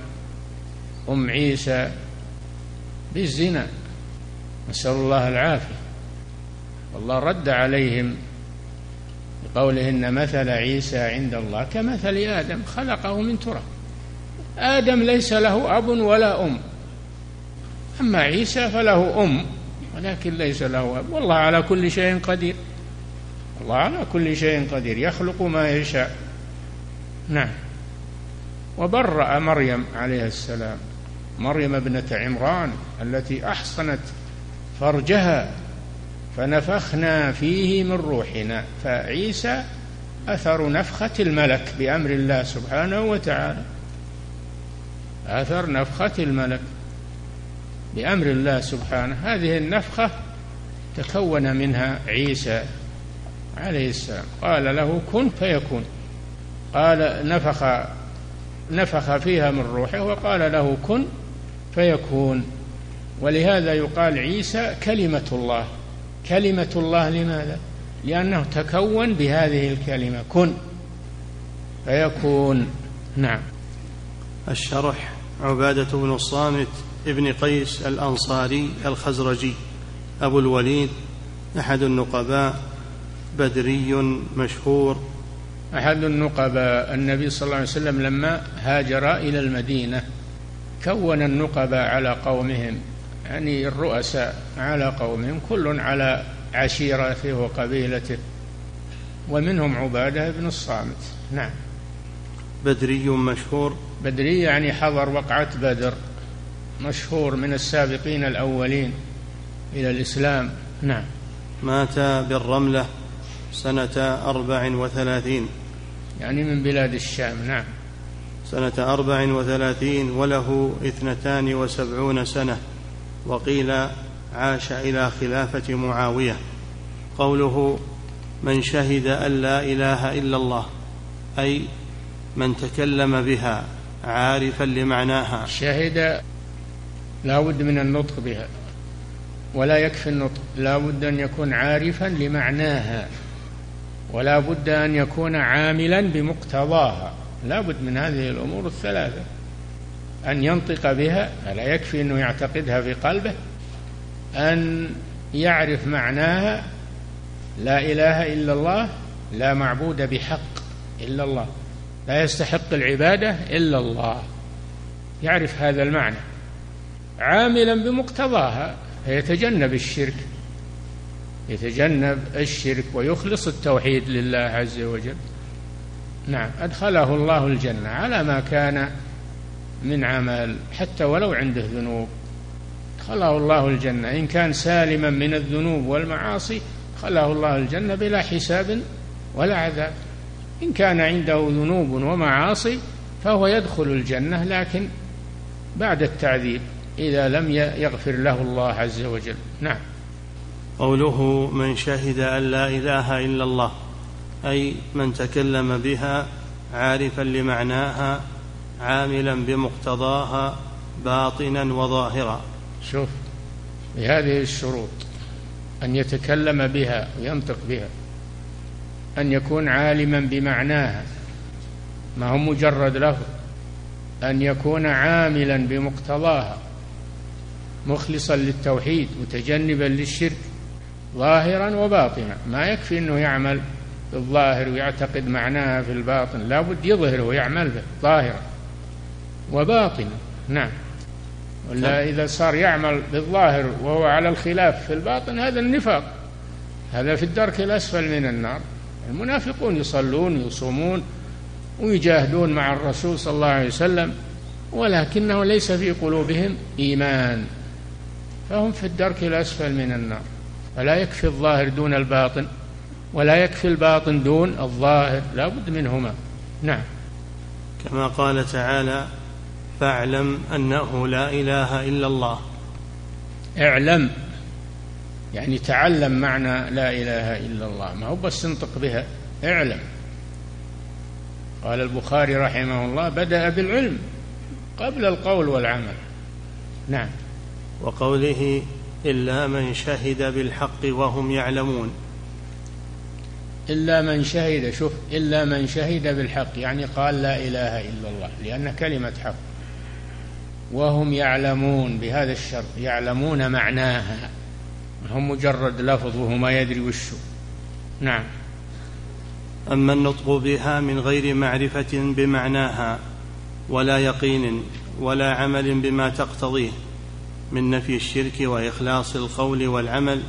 [SPEAKER 2] أم عيسى بالزنا. نسأل الله العافية. والله رد عليهم بقوله إن مثل عيسى عند الله كمثل آدم خلقه من تراب. آدم ليس له أب ولا أم. أما عيسى فله أم ولكن ليس له أب. والله على كل شيء قدير. الله على كل شيء قدير. يخلق ما يشاء. نعم. وبرأ مريم عليه السلام. مريم ابنة عمران التي أحصنت فرجها فنفخنا فيه من روحنا فعيسى أثر نفخة الملك بأمر الله سبحانه وتعالى. أثر نفخة الملك بأمر الله سبحانه. هذه النفخة تكون منها عيسى عليه السلام. قال له كن فيكون. قال نفخ نفخ فيها من روحه وقال له كن فيكون. ولهذا يقال عيسى كلمة الله. كلمة الله لماذا؟ لأنه تكون بهذه الكلمة. كن. فيكون. نعم.
[SPEAKER 1] الشرح عبادة بن الصامت ابن قيس الأنصاري الخزرجي. أبو الوليد أحد النقباء بدري مشهور.
[SPEAKER 2] أحد النقباء. النبي صلى الله عليه وسلم لما هاجر إلى المدينة كون النقباء على قومهم. يعني الرؤساء على قومهم كل على عشيرته وقبيلته ومنهم عبادة بن الصامت. نعم.
[SPEAKER 1] بدري مشهور.
[SPEAKER 2] بدري يعني حضر وقعة بدر مشهور من السابقين الأولين إلى الإسلام. نعم.
[SPEAKER 1] مات بالرملة سنة أربع وثلاثين.
[SPEAKER 2] يعني من بلاد الشام. نعم.
[SPEAKER 1] سنة أربع وثلاثين وله اثنتان وسبعون سنة. وقيل عاش إلى خلافة معاوية. قوله من شهد أن لا إله إلا الله أي من تكلم بها عارفا لمعناها.
[SPEAKER 2] شهد لا بد من النطق بها ولا يكفي النطق لا بد أن يكون عارفا لمعناها ولا بد أن يكون عاملا بمقتضاها. لا بد من هذه الأمور الثلاثة. أن ينطق بها فلا يكفي أنه يعتقدها في قلبه أن يعرف معناها لا إله إلا الله لا معبود بحق إلا الله لا يستحق العبادة إلا الله. يعرف هذا المعنى. عاملا بمقتضاها فيتجنب الشرك. يتجنب الشرك ويخلص التوحيد لله عز وجل. نعم أدخله الله الجنة على ما كان من عمل حتى ولو عنده ذنوب. أدخله الله الجنة. إن كان سالما من الذنوب والمعاصي أدخله الله الجنة بلا حساب ولا عذاب. إن كان عنده ذنوب ومعاصي فهو يدخل الجنة لكن بعد التعذيب إذا لم يغفر له الله عز وجل. نعم.
[SPEAKER 1] قوله من شهد أن لا إله إلا الله أي من تكلم بها عارفا لمعناها عاملا بمقتضاها باطنا وظاهرا.
[SPEAKER 2] شوف بهذه الشروط أن يتكلم بها وينطق بها أن يكون عالما بمعناها ما هو مجرد لفظ أن يكون عاملا بمقتضاها مخلصا للتوحيد متجنبا للشرك ظاهرا وباطنا. ما يكفي أنه يعمل بالظاهر ويعتقد معناها في الباطن لا بد يظهره ويعمل به ظاهرا. وباطنا نعم. ولا إذا صار يعمل بالظاهر وهو على الخلاف في الباطن هذا النفاق. هذا في الدرك الأسفل من النار. المنافقون يصلون يصومون ويجاهدون مع الرسول صلى الله عليه وسلم ولكنه ليس في قلوبهم إيمان. فهم في الدرك الأسفل من النار. فلا يكفي الظاهر دون الباطن ولا يكفي الباطن دون الظاهر. لا بد منهما. نعم.
[SPEAKER 1] كما قال تعالى فاعلم أنه لا إله إلا الله.
[SPEAKER 2] اعلم يعني تعلم معنى لا إله إلا الله. ما هو بس انطق بها اعلم. قال البخاري رحمه الله بدأ بالعلم قبل القول والعمل. نعم.
[SPEAKER 1] وقوله إلا من شهد بالحق وهم يعلمون.
[SPEAKER 2] إلا من شهد شوف إلا من شهد بالحق يعني قال لا إله إلا الله لأن كلمة حق. وهم يعلمون بهذا الشرط يعلمون معناها هم مجرد لفظ وهو ما يدري وشه نعم.
[SPEAKER 1] أما النطق بها من غير معرفة بمعناها ولا يقين ولا عمل بما تقتضيه من نفي الشرك وإخلاص القول والعمل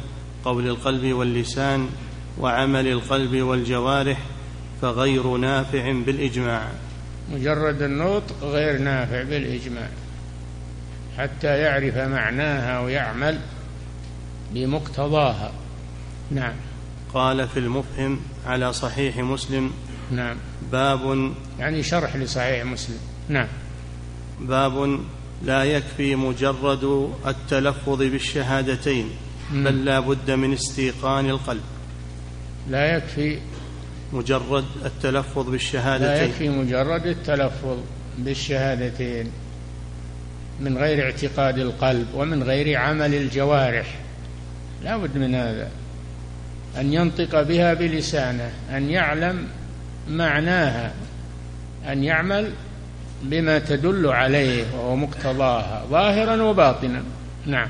[SPEAKER 1] قول القلب واللسان وعمل القلب والجوارح فغير نافع بالإجماع.
[SPEAKER 2] مجرد النطق غير نافع بالإجماع. حتى يعرف معناها ويعمل بمقتضاها. نعم.
[SPEAKER 1] قال في المفهم على صحيح مسلم.
[SPEAKER 2] نعم.
[SPEAKER 1] باب
[SPEAKER 2] يعني شرح لصحيح مسلم. نعم.
[SPEAKER 1] باب لا يكفي مجرد التلفظ بالشهادتين بل لا بد من استيقان القلب.
[SPEAKER 2] لا يكفي
[SPEAKER 1] مجرد التلفظ بالشهادتين.
[SPEAKER 2] لا يكفي مجرد التلفظ بالشهادتين. من غير اعتقاد القلب ومن غير عمل الجوارح. لا بد من هذا. أن ينطق بها بلسانه أن يعلم معناها أن يعمل بما تدل عليه وهو مقتضاها ظاهرا وباطنا. نعم.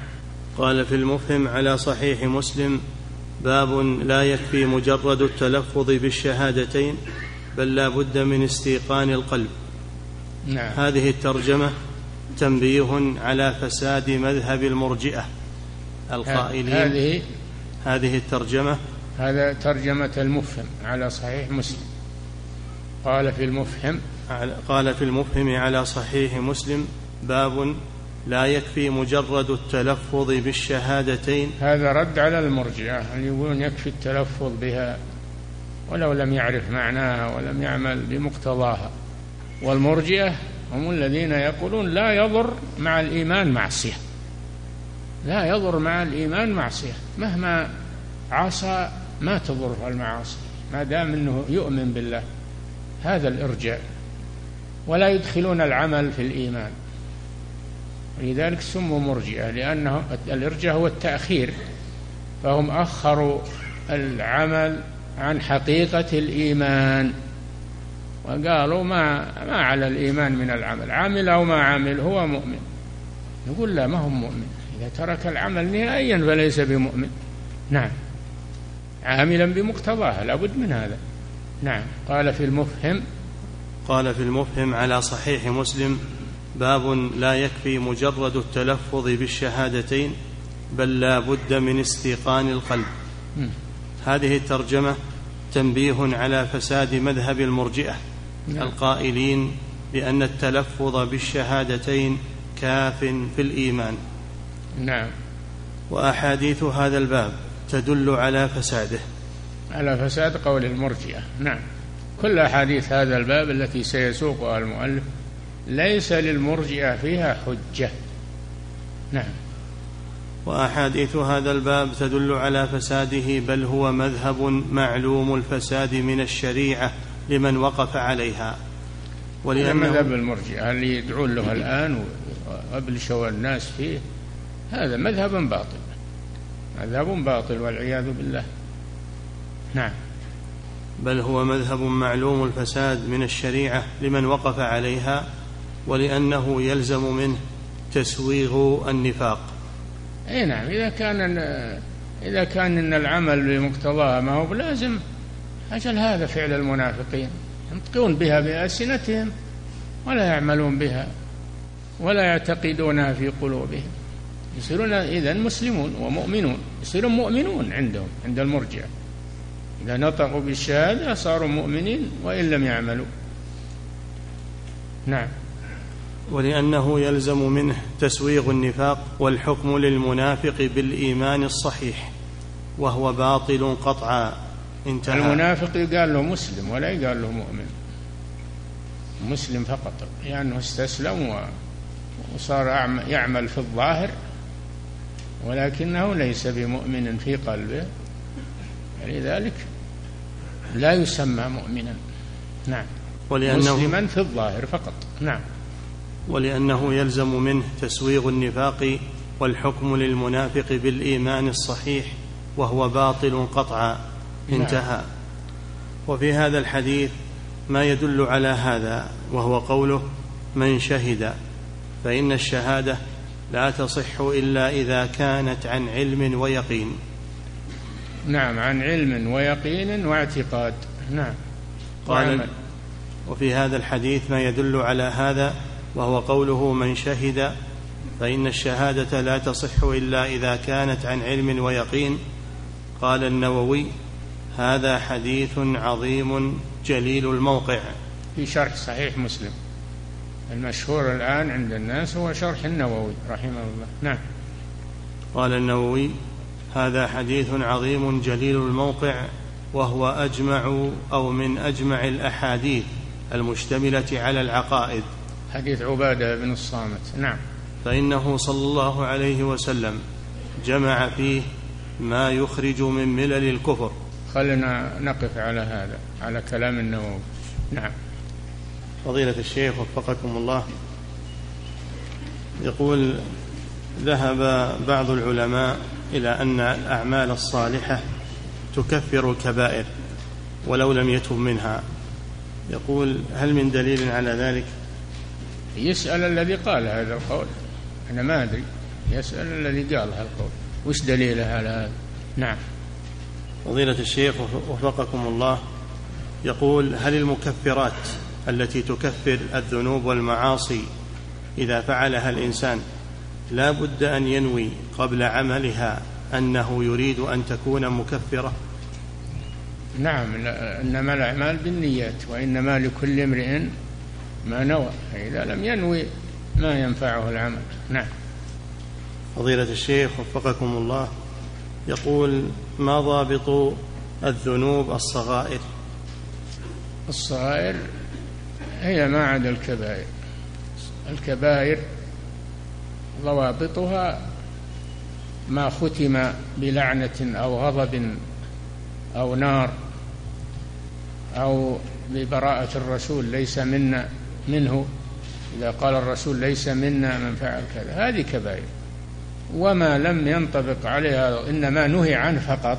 [SPEAKER 1] قال في المفهم على صحيح مسلم باب لا يكفي مجرد التلفظ بالشهادتين بل لا بد من استيقان القلب.
[SPEAKER 2] نعم.
[SPEAKER 1] هذه الترجمة تنبيه على فساد مذهب المرجئة القائلين.
[SPEAKER 2] هذه
[SPEAKER 1] هذه الترجمة.
[SPEAKER 2] هذا ترجمة المفهم على صحيح مسلم. قال في المفهم
[SPEAKER 1] قال في المفهم على صحيح مسلم باب لا يكفي مجرد التلفظ بالشهادتين.
[SPEAKER 2] هذا رد على المرجئة اللي يقولون يكفي التلفظ بها ولو لم يعرف معناها ولم يعمل بمقتضاها. والمرجئة هم الذين يقولون لا يضر مع الإيمان معصية. لا يضر مع الإيمان معصية. مهما عصى ما تضره المعاصي ما دام أنه يؤمن بالله. هذا الإرجاء. ولا يدخلون العمل في الإيمان. ولذلك سموا مرجئة لأنه الإرجاء هو التأخير. فهم أخروا العمل عن حقيقة الإيمان. وقالوا ما ما على الإيمان من العمل عمل أو ما عمل هو مؤمن. نقول لا ما هو مؤمن. إذا ترك العمل نهائيا فليس بمؤمن. نعم. عاملا بمقتضاها لابد من هذا. نعم. قال في المفهم.
[SPEAKER 1] قال في المفهم على صحيح مسلم باب لا يكفي مجرد التلفظ بالشهادتين بل لا بد من استيقان القلب. هذه الترجمة تنبيه على فساد مذهب المرجئة. القائلين بأن التلفظ بالشهادتين كاف في الإيمان.
[SPEAKER 2] نعم.
[SPEAKER 1] وأحاديث هذا الباب تدل على فساده.
[SPEAKER 2] على فساد قول المرجئة. نعم. كل أحاديث هذا الباب التي سيسوقها المؤلف ليس للمرجئة فيها حجة. نعم.
[SPEAKER 1] وأحاديث هذا الباب تدل على فساده بل هو مذهب معلوم الفساد من الشريعة. لمن وقف عليها.
[SPEAKER 2] ولأن مذهب المرجئة اللي يدعون له الآن وأبلشوا الناس فيه هذا مذهب باطل. مذهب باطل والعياذ بالله. نعم.
[SPEAKER 1] بل هو مذهب معلوم الفساد من الشريعة لمن وقف عليها ولأنه يلزم منه تسويغ النفاق.
[SPEAKER 2] إي نعم إذا كان إذا كان إن العمل بمقتضاها ما هو بلازم. أجل هذا فعل المنافقين. ينطقون بها بألسنتهم ولا يعملون بها ولا يعتقدونها في قلوبهم. يصيرون إذا مسلمون ومؤمنون. يصيرون مؤمنون عندهم عند المرجع. إذا نطقوا بالشهادة صاروا مؤمنين وإن لم يعملوا. نعم.
[SPEAKER 1] ولأنه يلزم منه تسويغ النفاق والحكم للمنافق بالإيمان الصحيح وهو باطل قطعا. انتهى.
[SPEAKER 2] المنافق يقال له مسلم ولا يقال له مؤمن. مسلم فقط لأنه استسلم وصار يعمل في الظاهر ولكنه ليس بمؤمن في قلبه. لذلك لا يسمى مؤمنا. نعم. ولأنه مسلما في الظاهر فقط. نعم.
[SPEAKER 1] ولأنه يلزم منه تسويغ النفاق والحكم للمنافق بالإيمان الصحيح وهو باطل قطعا. انتهى. نعم. وفي هذا الحديث ما يدل على هذا وهو قوله من شهد. فإن الشهادة لا تصح إلا إذا كانت عن علم ويقين.
[SPEAKER 2] نعم عن علم ويقين واعتقاد. نعم
[SPEAKER 1] قال وفي هذا الحديث ما يدل على هذا وهو قوله من شهد. فإن الشهادة لا تصح إلا إذا كانت عن علم ويقين. قال النووي هذا حديث عظيم جليل الموقع.
[SPEAKER 2] في شرح صحيح مسلم. المشهور الآن عند الناس هو شرح النووي رحمه الله. نعم.
[SPEAKER 1] قال النووي هذا حديث عظيم جليل الموقع وهو أجمع أو من أجمع الأحاديث المشتملة على العقائد.
[SPEAKER 2] حديث عبادة بن الصامت. نعم.
[SPEAKER 1] فإنه صلى الله عليه وسلم جمع فيه ما يخرج من ملل الكفر.
[SPEAKER 2] خلنا نقف على هذا على كلام النووي. نعم.
[SPEAKER 1] فضيلة الشيخ وفقكم الله. يقول ذهب بعض العلماء إلى أن الأعمال الصالحة تكفر الكبائر ولو لم يتب منها. يقول هل من دليل على ذلك؟
[SPEAKER 2] يسأل الذي قال هذا القول. أنا ما أدري. يسأل الذي قال هذا القول. وش دليله على هذا؟ نعم.
[SPEAKER 1] فضيلة الشيخ وفقكم الله يقول هل المكفرات التي تكفر الذنوب والمعاصي إذا فعلها الإنسان لا بد أن ينوي قبل عملها أنه يريد أن تكون مكفرة؟
[SPEAKER 2] نعم إنما الأعمال بالنيات وإنما لكل امرئ ما نوى فإذا لم ينوي ما ينفعه العمل. نعم.
[SPEAKER 1] فضيلة الشيخ وفقكم الله يقول ما ضابط الذنوب الصغائر؟
[SPEAKER 2] الصغائر هي ما عدا الكبائر. الكبائر ضوابطها ما ختم بلعنة أو غضب أو نار أو ببراءة الرسول ليس منا منه. إذا قال الرسول ليس منا من فعل كذا. هذه كبائر. وما لم ينطبق عليها إنما نهي عنه فقط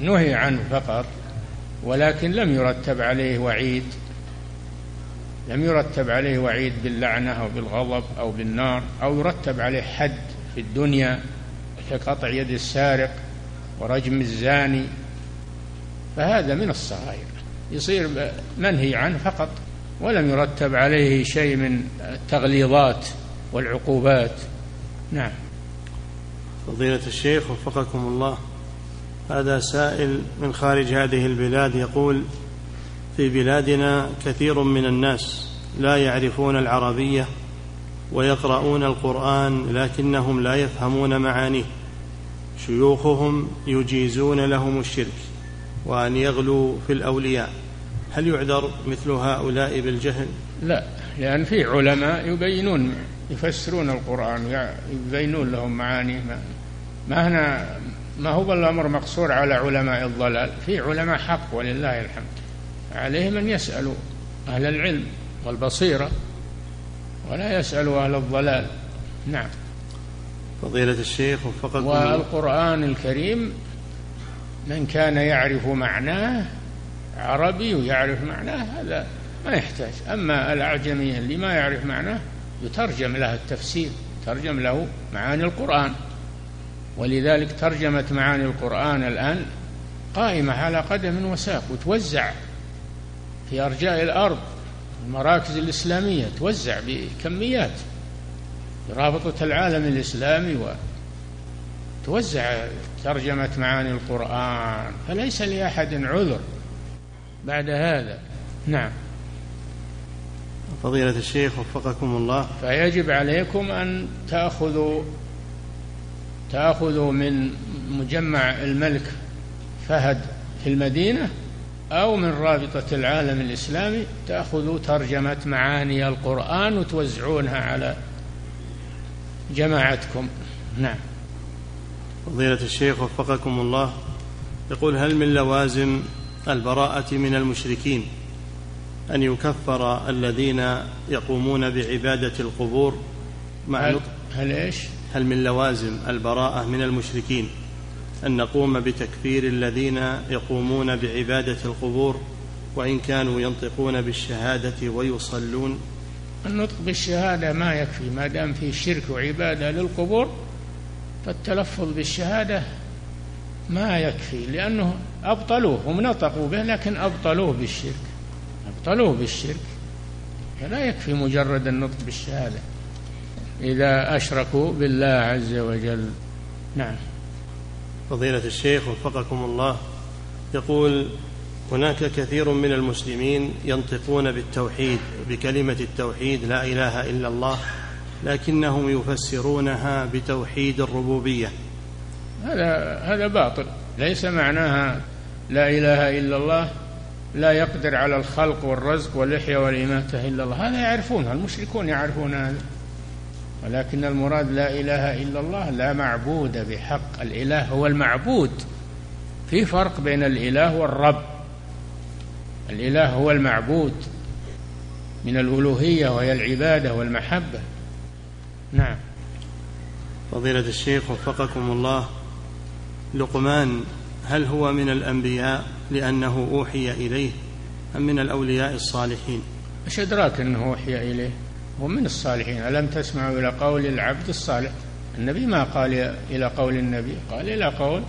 [SPEAKER 2] نهي عنه فقط ولكن لم يرتب عليه وعيد لم يرتب عليه وعيد باللعنة أو بالغضب أو بالنار أو يرتب عليه حد في الدنيا كقطع يد السارق ورجم الزاني. فهذا من الصغائر. يصير منهي عنه فقط ولم يرتب عليه شيء من التغليظات والعقوبات. نعم.
[SPEAKER 1] فضيلة الشيخ وفقكم الله. هذا سائل من خارج هذه البلاد يقول في بلادنا كثير من الناس لا يعرفون العربية ويقرؤون القرآن لكنهم لا يفهمون معانيه. شيوخهم يجيزون لهم الشرك وأن يغلوا في الأولياء. هل يعذر مثل هؤلاء بالجهل؟
[SPEAKER 2] لا لأن في علماء يبينون يفسرون القرآن يبينون لهم معانيه. ما, هنا ما هو الامر مقصور على علماء الضلال. في علماء حق ولله الحمد. عليهم أن يسألوا أهل العلم والبصيرة ولا يسألوا أهل الضلال. نعم.
[SPEAKER 1] فضيلة الشيخ وفقكم
[SPEAKER 2] والقرآن الكريم من كان يعرف معناه عربي ويعرف معناه هذا ما يحتاج. أما الأعجمي اللي ما يعرف معناه يترجم له التفسير ترجم له معاني القرآن. ولذلك ترجمة معاني القرآن الآن قائمة على قدم وساق وتوزع في أرجاء الأرض المراكز الإسلامية توزع بكميات رابطة العالم الإسلامي وتوزع ترجمة معاني القرآن فليس لأحد عذر بعد هذا. نعم.
[SPEAKER 1] فضيلة الشيخ وفقكم الله.
[SPEAKER 2] فيجب عليكم أن تأخذوا تأخذوا من مجمع الملك فهد في المدينة أو من رابطة العالم الإسلامي تأخذوا ترجمة معاني القرآن وتوزعونها على جماعتكم. نعم.
[SPEAKER 1] فضيلة الشيخ وفقكم الله. يقول هل من لوازم البراءة من المشركين أن يكفر الذين يقومون بعبادة القبور
[SPEAKER 2] مع هل, هل إيش؟
[SPEAKER 1] هل من لوازم البراءة من المشركين أن نقوم بتكفير الذين يقومون بعبادة القبور وإن كانوا ينطقون بالشهادة ويصلون.
[SPEAKER 2] النطق بالشهادة ما يكفي ما دام في شرك وعبادة للقبور فالتلفظ بالشهادة ما يكفي لأنه أبطلوه هم نطقوا به لكن أبطلوه بالشرك أبطلوه بالشرك فلا يكفي مجرد النطق بالشهادة. إذا أشركوا بالله عز وجل. نعم.
[SPEAKER 1] فضيلة الشيخ وفقكم الله يقول هناك كثير من المسلمين ينطقون بالتوحيد بكلمة التوحيد لا إله إلا الله لكنهم يفسرونها بتوحيد الربوبية.
[SPEAKER 2] هذا هذا باطل. ليس معناها لا إله إلا الله لا يقدر على الخلق والرزق والإحياء والإماتة إلا الله. هذا يعرفونها المشركون يعرفون هذا. ولكن المراد لا إله إلا الله لا معبود بحق. الإله هو المعبود. في فرق بين الإله والرب. الإله هو المعبود من الألوهية وهي العبادة والمحبة. نعم.
[SPEAKER 1] فضيلة الشيخ وفقكم الله لقمان هل هو من الأنبياء لأنه أوحي إليه أم من الأولياء الصالحين؟
[SPEAKER 2] إيش أدراك أنه أوحي إليه. هو من الصالحين. ألم تسمعوا إلى قول العبد الصالح؟ النبي ما قال إلى قول النبي قال إلى قول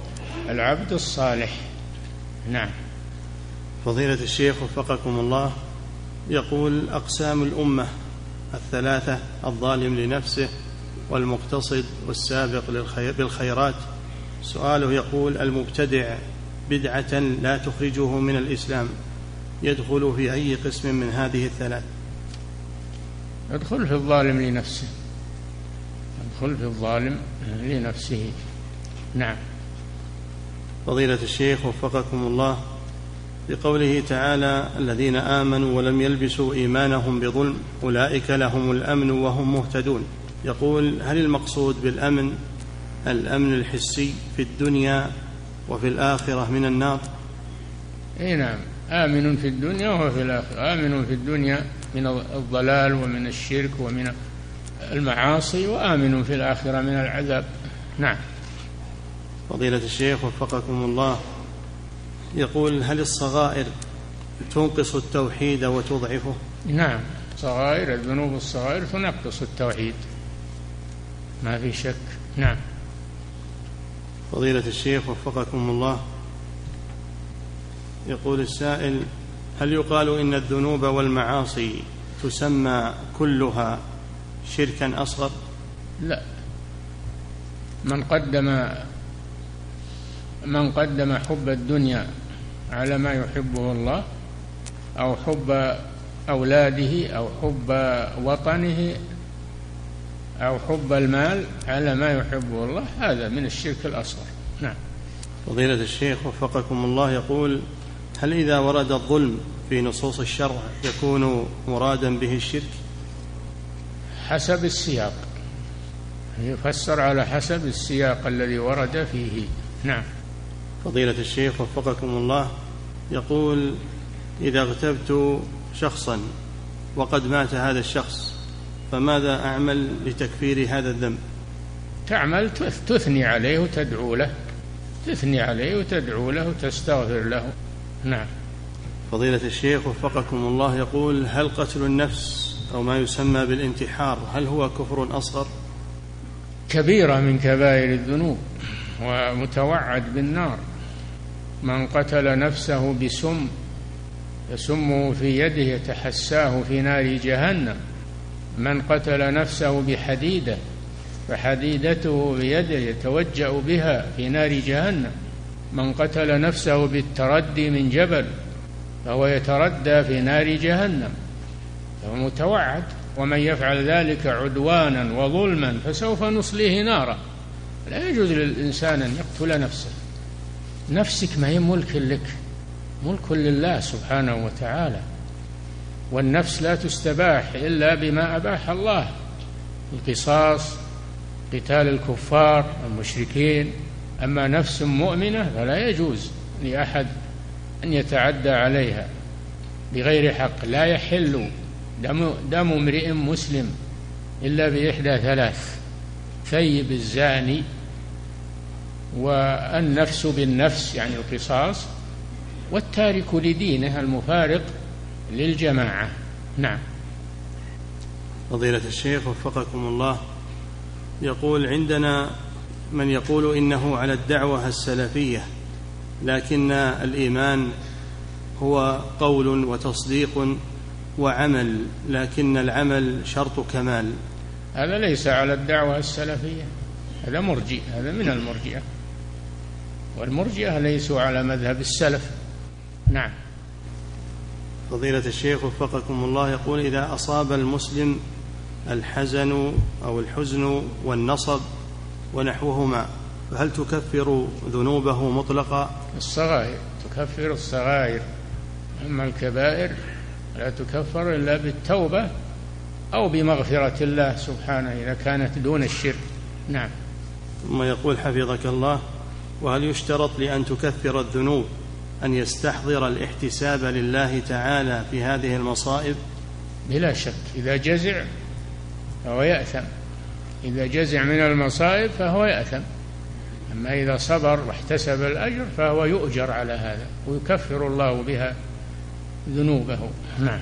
[SPEAKER 2] العبد الصالح. نعم.
[SPEAKER 1] فضيلة الشيخ وفقكم الله يقول أقسام الأمة الثلاثة الظالم لنفسه والمقتصد والسابق بالخيرات. سؤاله يقول المبتدع بدعة لا تخرجه من الإسلام يدخل في أي قسم من هذه الثلاث؟
[SPEAKER 2] يدخل في الظالم لنفسه. يدخل في الظالم لنفسه. نعم.
[SPEAKER 1] فضيلة الشيخ وفقكم الله بقوله تعالى الذين آمنوا ولم يلبسوا إيمانهم بظلم أولئك لهم الأمن وهم مهتدون. يقول هل المقصود بالأمن الأمن الحسي في الدنيا وفي الآخرة من النار؟
[SPEAKER 2] أي نعم. آمن في الدنيا وفي الآخرة. آمن في الدنيا من الضلال ومن الشرك ومن المعاصي وآمن في الآخرة من العذاب. نعم.
[SPEAKER 1] فضيلة الشيخ وفقكم الله يقول هل الصغائر تنقص التوحيد وتضعفه؟
[SPEAKER 2] نعم. صغائر الذنوب الصغائر تنقص التوحيد. ما في شك. نعم.
[SPEAKER 1] فضيلة الشيخ وفقكم الله يقول السائل هل يقال إن الذنوب والمعاصي تسمى كلها شركا أصغر؟
[SPEAKER 2] لا. من قدم من قدم حب الدنيا على ما يحبه الله أو حب أولاده أو حب وطنه أو حب المال على ما يحبه الله هذا من الشرك الأصغر. نعم.
[SPEAKER 1] فضيلة الشيخ وفقكم الله يقول هل إذا ورد الظلم في نصوص الشرع يكون مرادا به الشرك؟
[SPEAKER 2] حسب السياق. يفسر على حسب السياق الذي ورد فيه. نعم.
[SPEAKER 1] فضيلة الشيخ وفقكم الله يقول إذا اغتبت شخصا وقد مات هذا الشخص فماذا أعمل لتكفير هذا الذنب؟
[SPEAKER 2] تعمل تثني عليه وتدعو له. تثني عليه وتدعو له وتستغفر له. نعم.
[SPEAKER 1] فضيلة الشيخ وفقكم الله يقول هل قتل النفس أو ما يسمى بالانتحار هل هو كفر أصغر؟
[SPEAKER 2] كبيرة من كبائر الذنوب ومتوعد بالنار. من قتل نفسه بسم يسمه في يده يتحساه في نار جهنم. من قتل نفسه بحديده فحديدته بيده يتوجأ بها في نار جهنم. من قتل نفسه بالتردي من جبل فهو يتردى في نار جهنم. فهو متوعد ومن يفعل ذلك عدوانا وظلما فسوف نصليه نارا. لا يجوز للإنسان أن يقتل نفسه. نفسك ما هي ملك لك ملك لله سبحانه وتعالى. والنفس لا تستباح إلا بما أباح الله القصاص قتال الكفار المشركين. أما نفس مؤمنة فلا يجوز لأحد أن يتعدى عليها بغير حق لا يحل دم, دم امرئ مسلم إلا بإحدى ثلاث ثيب الزاني والنفس بالنفس يعني القصاص والتارك لدينه المفارق للجماعة. نعم.
[SPEAKER 1] فضيلة الشيخ وفقكم الله يقول عندنا من يقول إنه على الدعوة السلفية لكن الإيمان هو قول وتصديق وعمل لكن العمل شرط كمال.
[SPEAKER 2] هذا ليس على الدعوة السلفية هذا مرجئ هذا من المرجئة. والمرجئة ليسوا على مذهب السلف. نعم.
[SPEAKER 1] فضيلة الشيخ وفقكم الله يقول إذا أصاب المسلم الحزن أو الحزن والنصب ونحوهما. فهل تكفر ذنوبه مطلقا؟
[SPEAKER 2] الصغائر. تكفر الصغائر. أما الكبائر لا تكفر إلا بالتوبة أو بمغفرة الله سبحانه إذا كانت دون الشرك. نعم.
[SPEAKER 1] ثم يقول حفظك الله. وهل يشترط لأن تكفر الذنوب أن يستحضر الاحتساب لله تعالى في هذه المصائب؟
[SPEAKER 2] بلا شك. إذا جزع فهو يأثم. إذا جزع من المصائب فهو يأثم. أما إذا صبر واحتسب الأجر فهو يؤجر على هذا ويكفر الله بها ذنوبه. نعم.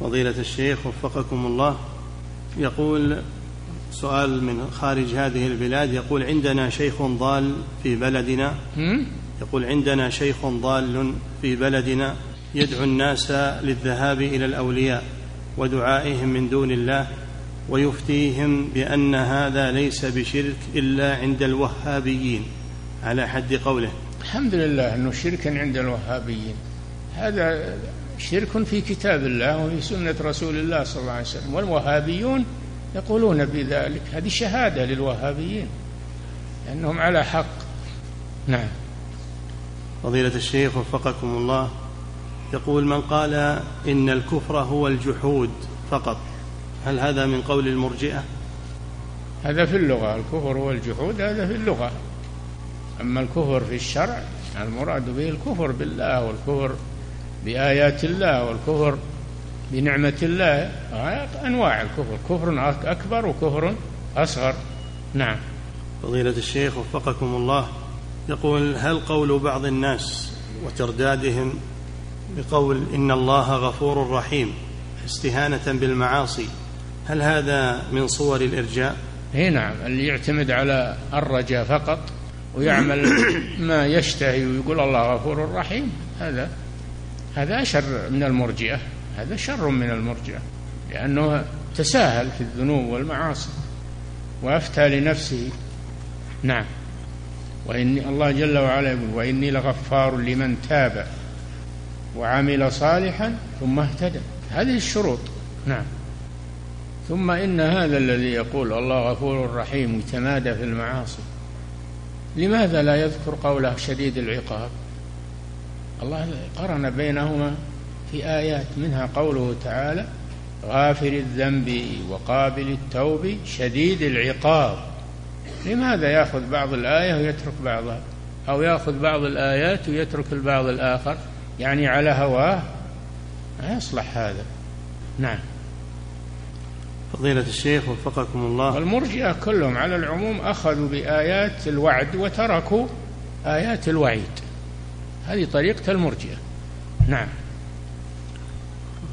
[SPEAKER 1] فضيلة الشيخ وفقكم الله يقول سؤال من خارج هذه البلاد يقول عندنا شيخ ضال في بلدنا. يقول عندنا شيخ ضال في بلدنا يدعو الناس للذهاب إلى الأولياء ودعائهم من دون الله. ويفتيهم بأن هذا ليس بشرك إلا عند الوهابيين. على حد قوله.
[SPEAKER 2] الحمد لله أنه شرك عند الوهابيين. هذا شرك في كتاب الله وفي سنة رسول الله صلى الله عليه وسلم. والوهابيون يقولون بذلك. هذه شهادة للوهابيين. لأنهم على حق. نعم.
[SPEAKER 1] فضيلة الشيخ وفقكم الله. يقول من قال إن الكفر هو الجحود فقط. هل هذا من قول المرجئة؟
[SPEAKER 2] هذا في اللغة الكفر هو الجحود هذا في اللغة. أما الكفر في الشرع المراد به الكفر بالله والكفر بآيات الله والكفر بنعمة الله. أنواع الكفر كفر أكبر وكفر أصغر. نعم.
[SPEAKER 1] فضيلة الشيخ وفقكم الله يقول هل قول بعض الناس وتردادهم بقول إن الله غفور رحيم استهانة بالمعاصي هل هذا من صور الإرجاء؟
[SPEAKER 2] اي نعم اللي يعتمد على الرجاء فقط ويعمل ما يشتهي ويقول الله غفور رحيم. هذا هذا شر من المرجئة هذا شر من المرجئة لأنه تساهل في الذنوب والمعاصي وأفتى لنفسه. نعم. وإني الله جل وعلا يقول وإني لغفار لمن تاب وعمل صالحا ثم اهتدى. هذه الشروط. نعم. ثم إن هذا الذي يقول الله غفور رحيم يتمادى في المعاصي لماذا لا يذكر قوله شديد العقاب؟ الله قرن بينهما في آيات منها قوله تعالى غافر الذنب وقابل التوب شديد العقاب. لماذا يأخذ بعض الآية ويترك بعضها؟ أو يأخذ بعض الآيات ويترك البعض الآخر؟ يعني على هواه؟ ما يصلح هذا. نعم.
[SPEAKER 1] فضيلة الشيخ وفقكم الله.
[SPEAKER 2] والمرجئة كلهم على العموم أخذوا بآيات الوعد وتركوا آيات الوعيد. هذه طريقة المرجئة. نعم.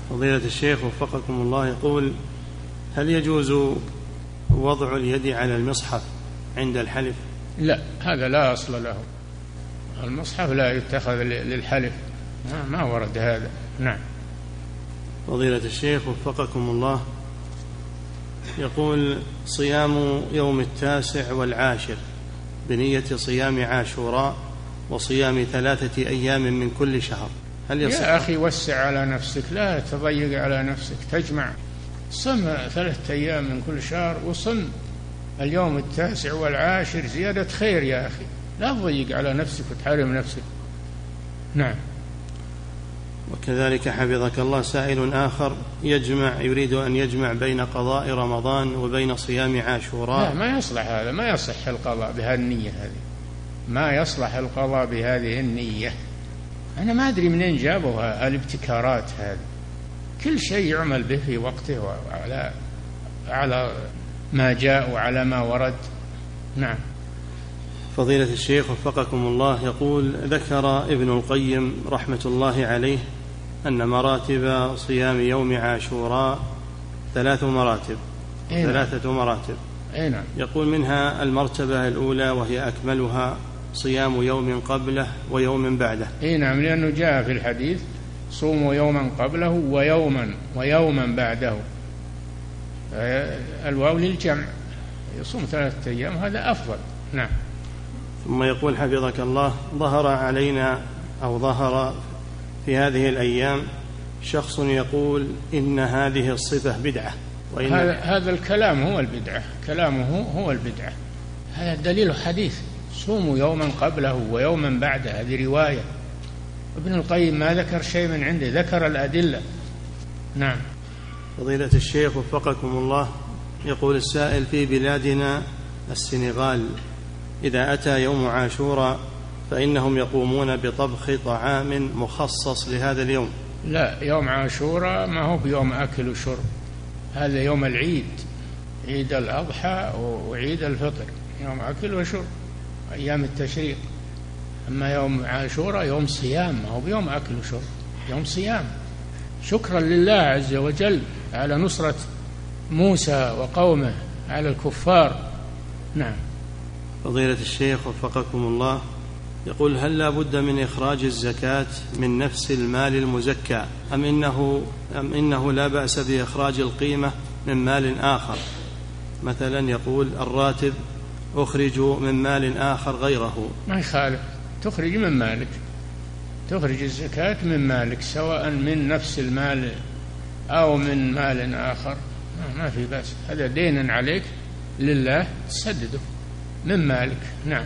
[SPEAKER 1] فضيلة الشيخ وفقكم الله يقول هل يجوز وضع اليد على المصحف عند الحلف؟
[SPEAKER 2] لا هذا لا أصل له. المصحف لا يتخذ للحلف. ما ورد هذا. نعم.
[SPEAKER 1] فضيلة الشيخ وفقكم الله يقول صيام يوم التاسع والعاشر بنية صيام عاشوراء وصيام ثلاثة أيام من كل شهر.
[SPEAKER 2] هل يصح؟ يا أخي وسع على نفسك لا تضيق على نفسك تجمع. صم ثلاثة أيام من كل شهر وصم. اليوم التاسع والعاشر زيادة خير يا أخي. لا تضيق على نفسك وتحرم نفسك. نعم.
[SPEAKER 1] وكذلك حفظك الله سائل آخر يجمع يريد أن يجمع بين قضاء رمضان وبين صيام عاشوراء.
[SPEAKER 2] لا ما يصلح هذا ما يصح القضاء بهذه النية هذه. ما يصلح القضاء بهذه النية. أنا ما أدري منين جابوا الابتكارات هذه. كل شيء يعمل به في وقته وعلى على ما جاء وعلى ما ورد. نعم.
[SPEAKER 1] فضيلة الشيخ وفقكم الله يقول ذكر ابن القيم رحمة الله عليه أن مراتب صيام يوم عاشوراء ثلاث مراتب إيه نعم. ثلاثة مراتب.
[SPEAKER 2] أي نعم.
[SPEAKER 1] يقول منها المرتبة الأولى وهي أكملها صيام يوم قبله ويوم بعده.
[SPEAKER 2] إي نعم لأنه جاء في الحديث صوموا يوما قبله ويوما ويوما بعده. الواو للجمع. يصوم ثلاثة أيام هذا أفضل. نعم.
[SPEAKER 1] ثم يقول حفظك الله ظهر علينا أو ظهر في هذه الأيام شخص يقول إن هذه الصفة بدعة
[SPEAKER 2] وإن هذا, هذا الكلام هو البدعة. كلامه هو البدعة. هذا دليل حديث. صوموا يوما قبله ويوما بعده هذه رواية. ابن القيم ما ذكر شيء من عنده. ذكر الأدلة. نعم.
[SPEAKER 1] فضيلة الشيخ وفقكم الله يقول السائل في بلادنا السنغال إذا أتى يوم عاشوراء فإنهم يقومون بطبخ طعام مخصص لهذا اليوم.
[SPEAKER 2] لا يوم عاشوراء ما هو بيوم أكل وشرب. هذا يوم العيد عيد الأضحى وعيد الفطر. يوم أكل وشرب أيام التشريق. أما يوم عاشوراء يوم صيام ما هو بيوم أكل وشرب يوم صيام. شكرا لله عز وجل على نصرة موسى وقومه على الكفار. نعم.
[SPEAKER 1] فضيلة الشيخ وفقكم الله. يقول هل لا بد من إخراج الزكاة من نفس المال المزكى أم إنه, أم إنه لا بأس بإخراج القيمة من مال آخر؟ مثلا يقول الراتب أخرج من مال آخر غيره.
[SPEAKER 2] ما يخالف. تخرج من مالك. تخرج الزكاة من مالك سواء من نفس المال أو من مال آخر. ما في بأس. هذا دين عليك. لله تسدده. من مالك. نعم.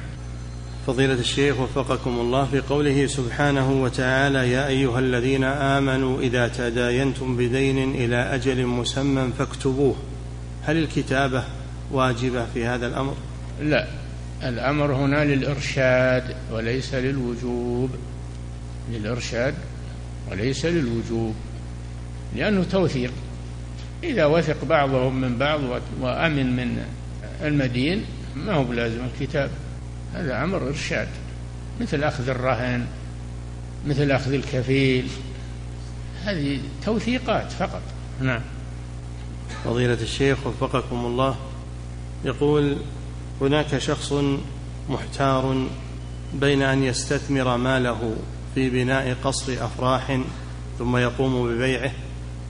[SPEAKER 1] فضيلة الشيخ وفقكم الله في قوله سبحانه وتعالى يا أيها الذين آمنوا إذا تداينتم بدين إلى أجل مسمى فاكتبوه. هل الكتابة واجبة في هذا الأمر؟
[SPEAKER 2] لا. الأمر هنا للإرشاد وليس للوجوب. للإرشاد وليس للوجوب. لأنه توثيق. إذا وثق بعضهم من بعض وأمن من المدين ما هو بلازم الكتاب. هذا أمر إرشاد مثل أخذ الرهن مثل أخذ الكفيل هذه توثيقات فقط. نعم.
[SPEAKER 1] فضيلة الشيخ وفقكم الله يقول هناك شخص محتار بين أن يستثمر ماله في بناء قصر أفراح ثم يقوم ببيعه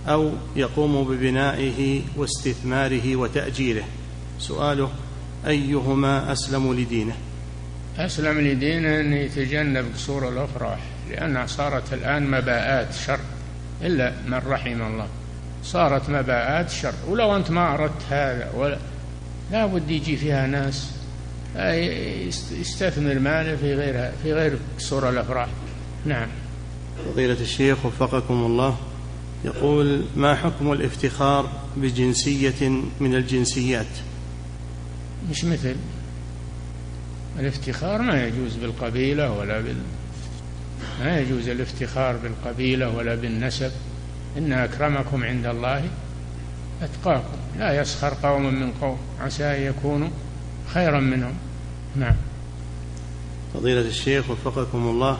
[SPEAKER 1] أو يقوم ببنائه واستثماره وتأجيره. سؤاله أيهما أسلم لدينه؟
[SPEAKER 2] أسلم لدينه أن يتجنب قصور الأفراح لأنها صارت الآن مباءات شر إلا من رحم الله. صارت مباءات شر ولو أنت ما أردت هذا ولا لا بد يجي فيها ناس يستثمر ماله في غيرها في غير قصور الأفراح. نعم.
[SPEAKER 1] فضيلة الشيخ وفقكم الله يقول ما حكم الافتخار بجنسية من الجنسيات؟
[SPEAKER 2] مش مثل. الافتخار ما يجوز بالقبيلة ولا بال ما يجوز الافتخار بالقبيلة ولا بالنسب. إن أكرمكم عند الله أتقاكم. لا يسخر قوم من قوم. عسى أن يكونوا خيرا منهم. نعم.
[SPEAKER 1] فضيلة الشيخ وفقكم الله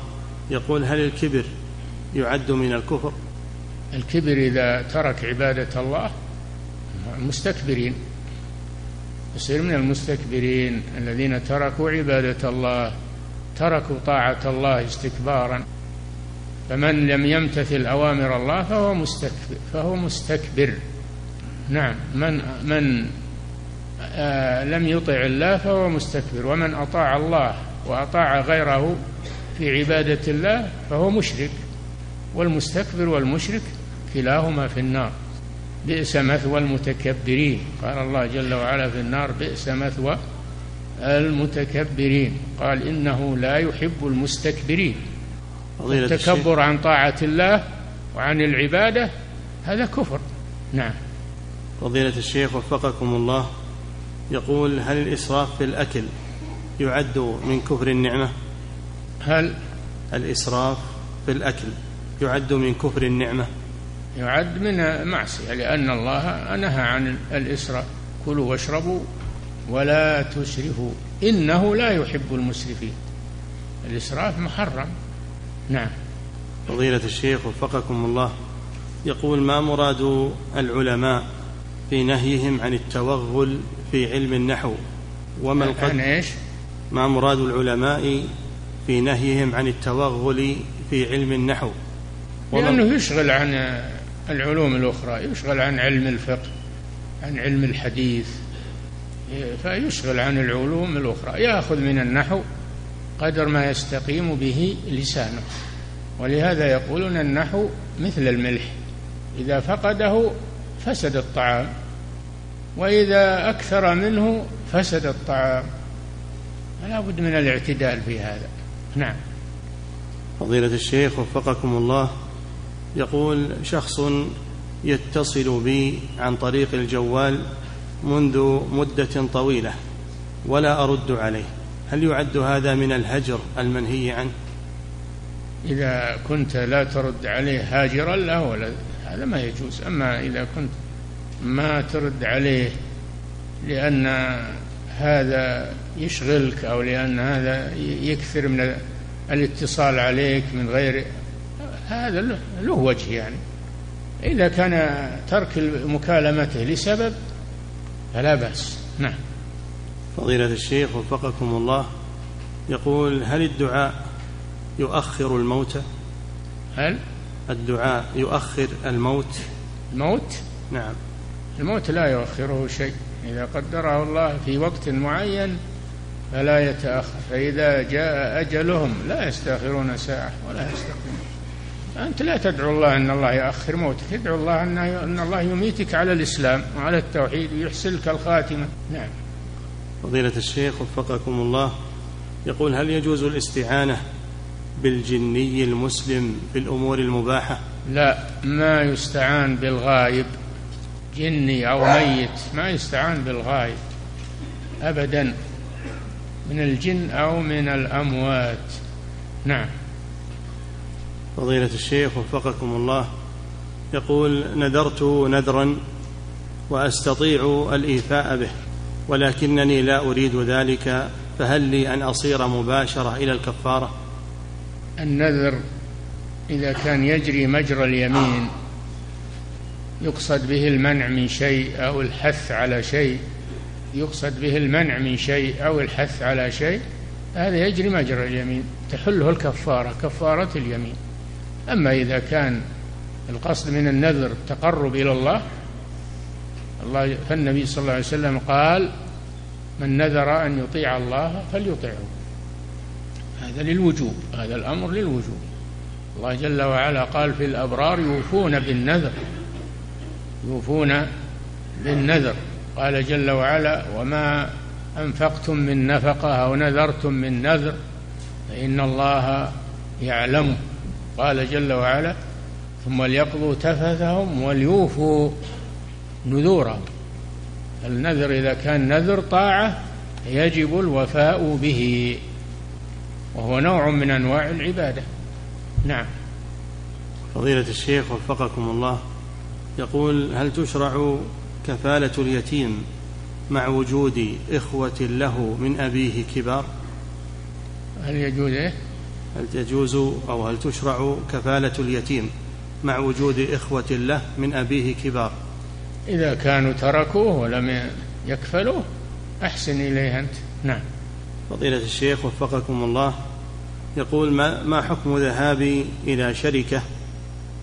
[SPEAKER 1] يقول هل الكبر يعد من الكفر؟
[SPEAKER 2] الكبر إذا ترك عبادة الله المستكبرين يصير من المستكبرين الذين تركوا عبادة الله تركوا طاعة الله استكبارا. فمن لم يمتثل أوامر الله فهو مستكبر فهو مستكبر. نعم من من آه لم يطع الله فهو مستكبر. ومن أطاع الله وأطاع غيره في عبادة الله فهو مشرك. والمستكبر والمشرك كلاهما في النار. بئس مثوى المتكبرين. قال الله جل وعلا في النار بئس مثوى المتكبرين. قال إنه لا يحب المستكبرين. التكبر عن طاعة الله وعن العبادة هذا كفر. نعم.
[SPEAKER 1] فضيلة الشيخ وفقكم الله يقول هل الإسراف في الأكل يعد من كفر النعمة؟
[SPEAKER 2] هل؟
[SPEAKER 1] الإسراف في الأكل يعد من كفر النعمة.
[SPEAKER 2] يعد من معصية لأن الله نهى عن الإسراف كلوا واشربوا ولا تسرفوا إنه لا يحب المسرفين. الإسراف محرم. نعم.
[SPEAKER 1] فضيلة الشيخ وفقكم الله يقول ما مراد العلماء في نهيهم عن التوغل في علم النحو؟ وما القدر
[SPEAKER 2] عن إيش؟
[SPEAKER 1] ما مراد العلماء في نهيهم عن التوغل في علم النحو؟
[SPEAKER 2] لأنه يشغل عن العلوم الأخرى يشغل عن علم الفقه عن علم الحديث فيشغل عن العلوم الأخرى. يأخذ من النحو قدر ما يستقيم به لسانه. ولهذا يقولون النحو مثل الملح إذا فقده فسد الطعام وإذا أكثر منه فسد الطعام. فلا بد من الاعتدال في هذا. نعم.
[SPEAKER 1] فضيلة الشيخ وفقكم الله. يقول شخص يتصل بي عن طريق الجوال منذ مدة طويلة ولا أرد عليه. هل يعد هذا من الهجر المنهي عنه؟
[SPEAKER 2] إذا كنت لا ترد عليه هاجرا له ولا هذا ما يجوز. أما إذا كنت ما ترد عليه لأن هذا يشغلك أو لأن هذا يكثر من الاتصال عليك من غير هذا له وجه يعني. إذا كان ترك مكالمته لسبب فلا بأس. نعم.
[SPEAKER 1] فضيلة الشيخ وفقكم الله يقول هل الدعاء يؤخر الموت؟
[SPEAKER 2] هل؟
[SPEAKER 1] الدعاء يؤخر الموت؟
[SPEAKER 2] الموت؟
[SPEAKER 1] نعم.
[SPEAKER 2] الموت لا يؤخره شيء. إذا قدره الله في وقت معين فلا يتأخر. فإذا جاء أجلهم لا يستأخرون ساعة ولا يستقيمون. أنت لا تدعو الله أن الله يؤخر موتك ادعو الله أن, أن الله يميتك على الإسلام وعلى التوحيد ويحسن لك الخاتمة. نعم.
[SPEAKER 1] فضيلة الشيخ وفقكم الله يقول هل يجوز الاستعانة بالجني المسلم في الأمور المباحة؟
[SPEAKER 2] لا ما يستعان بالغايب جني أو ميت ما يستعان بالغايب أبدا من الجن أو من الأموات. نعم.
[SPEAKER 1] فضيلة الشيخ وفقكم الله. يقول نذرت نذرا وأستطيع الإيفاء به ولكنني لا أريد ذلك فهل لي أن أصير مباشرة إلى الكفارة؟
[SPEAKER 2] النذر إذا كان يجري مجرى اليمين يقصد به المنع من شيء أو الحث على شيء يقصد به المنع من شيء أو الحث على شيء هذا يجري مجرى اليمين تحله الكفارة كفارة اليمين. أما إذا كان القصد من النذر تقرب إلى الله الله فالنبي صلى الله عليه وسلم قال من نذر أن يطيع الله فليطيعه. هذا للوجوب. هذا الأمر للوجوب. الله جل وعلا قال في الأبرار يوفون بالنذر. يوفون بالنذر. قال جل وعلا وما أنفقتم من نفقة أو نذرتم من نذر فإن الله يعلمه قال جل وعلا ثم ليقضوا تفثهم وليوفوا نذورهم. النذر إذا كان نذر طاعة يجب الوفاء به وهو نوع من أنواع العبادة. نعم.
[SPEAKER 1] فضيلة الشيخ وفقكم الله يقول هل تشرع كفالة اليتيم مع وجود إخوة له من أبيه كبار؟
[SPEAKER 2] هل يجوز إيه؟
[SPEAKER 1] هل تجوز أو هل تشرع كفالة اليتيم مع وجود إخوة له من أبيه كبار؟
[SPEAKER 2] إذا كانوا تركوه ولم يكفلوه أحسن إليه أنت. نعم.
[SPEAKER 1] فضيلة الشيخ وفقكم الله يقول ما, ما حكم ذهابي إلى شركة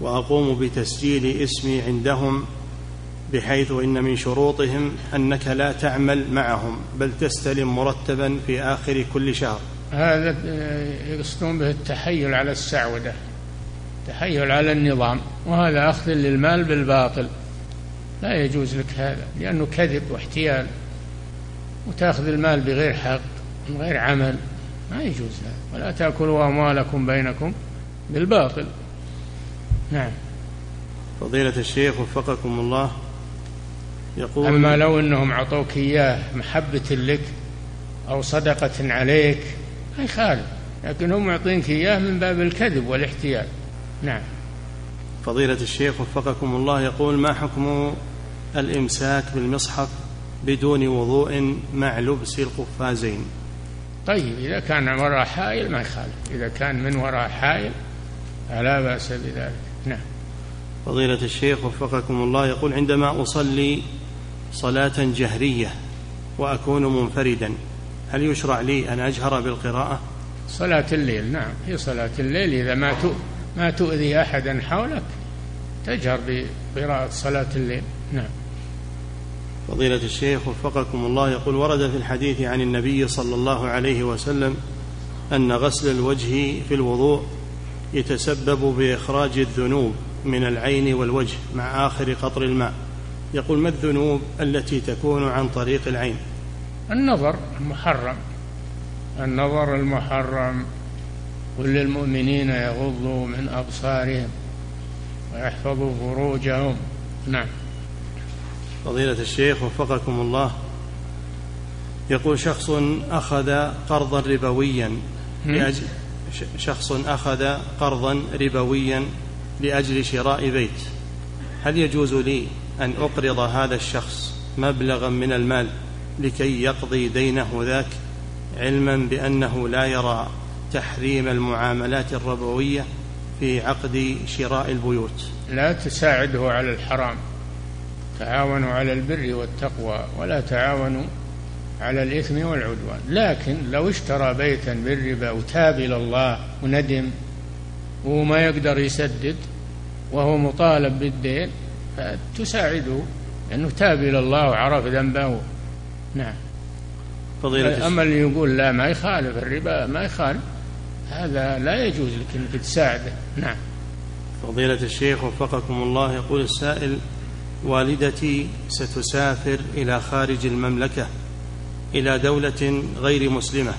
[SPEAKER 1] وأقوم بتسجيل اسمي عندهم بحيث إن من شروطهم أنك لا تعمل معهم بل تستلم مرتبا في آخر كل شهر؟
[SPEAKER 2] هذا يقصدون به التحيل على السعودة تحيل على النظام وهذا أخذ للمال بالباطل. لا يجوز لك هذا لأنه كذب واحتيال وتأخذ المال بغير حق من غير عمل. ما يجوز هذا. ولا تأكلوا أموالكم بينكم بالباطل. نعم.
[SPEAKER 1] فضيلة الشيخ وفقكم الله
[SPEAKER 2] يقول أما لو أنهم أعطوك إياه محبة لك أو صدقة عليك ما يخالف لكن هم يعطينك إياه من باب الكذب والاحتيال. نعم.
[SPEAKER 1] فضيلة الشيخ وفقكم الله يقول ما حكم الإمساك بالمصحف بدون وضوء مع لبس القفازين؟
[SPEAKER 2] طيب إذا كان وراء حائل ما يخالف. إذا كان من وراء حائل فلا بأس بذلك. نعم.
[SPEAKER 1] فضيلة الشيخ وفقكم الله يقول عندما أصلي صلاة جهرية وأكون منفردا هل يشرع لي أن أجهر بالقراءة؟
[SPEAKER 2] صلاة الليل نعم هي صلاة الليل. إذا ما ما تؤذي أحدا حولك تجهر بقراءة صلاة الليل. نعم.
[SPEAKER 1] فضيلة الشيخ وفقكم الله يقول ورد في الحديث عن النبي صلى الله عليه وسلم أن غسل الوجه في الوضوء يتسبب بإخراج الذنوب من العين والوجه مع آخر قطر الماء. يقول ما الذنوب التي تكون عن طريق العين؟
[SPEAKER 2] النظر المحرم. النظر المحرم قل للمؤمنين يغضوا من أبصارهم ويحفظوا فروجهم. نعم.
[SPEAKER 1] فضيلة الشيخ وفقكم الله. يقول شخص أخذ قرضا ربويا لأجل شخص أخذ قرضا ربويا لأجل شراء بيت. هل يجوز لي أن أقرض هذا الشخص مبلغا من المال؟ لكي يقضي دينه ذاك علما بأنه لا يرى تحريم المعاملات الربوية في عقد شراء البيوت.
[SPEAKER 2] لا تساعده على الحرام تعاونوا على البر والتقوى ولا تعاونوا على الإثم والعدوان. لكن لو اشترى بيتا بالربا وتاب إلى الله وندم وما يقدر يسدد وهو مطالب بالدين فتساعده لأنه تاب إلى الله وعرف ذنبه. نعم. فضيلة أما اللي يقول لا ما يخالف الربا ما يخالف. هذا لا يجوز لك أنك تساعده. نعم.
[SPEAKER 1] فضيلة الشيخ وفقكم الله يقول السائل والدتي ستسافر إلى خارج المملكة إلى دولة غير مسلمة.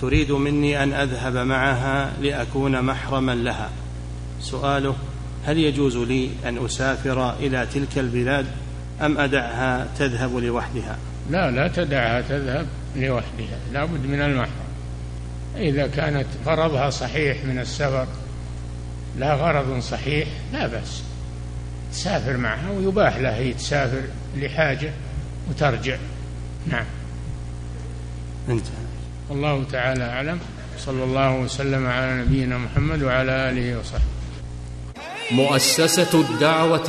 [SPEAKER 1] تريد مني أن أذهب معها لأكون محرما لها. سؤاله هل يجوز لي أن أسافر إلى تلك البلاد أم أدعها تذهب لوحدها؟
[SPEAKER 2] لا لا تدعها تذهب لوحدها لا بد من المحرم. إذا كانت غرضها صحيح من السفر لا غرض صحيح لا بأس. تسافر معها ويباح لها هي تسافر لحاجة وترجع. نعم. انتهى. الله تعالى أعلم. صلى الله وسلم على نبينا محمد وعلى آله وصحبه.
[SPEAKER 3] مؤسسة الدعوة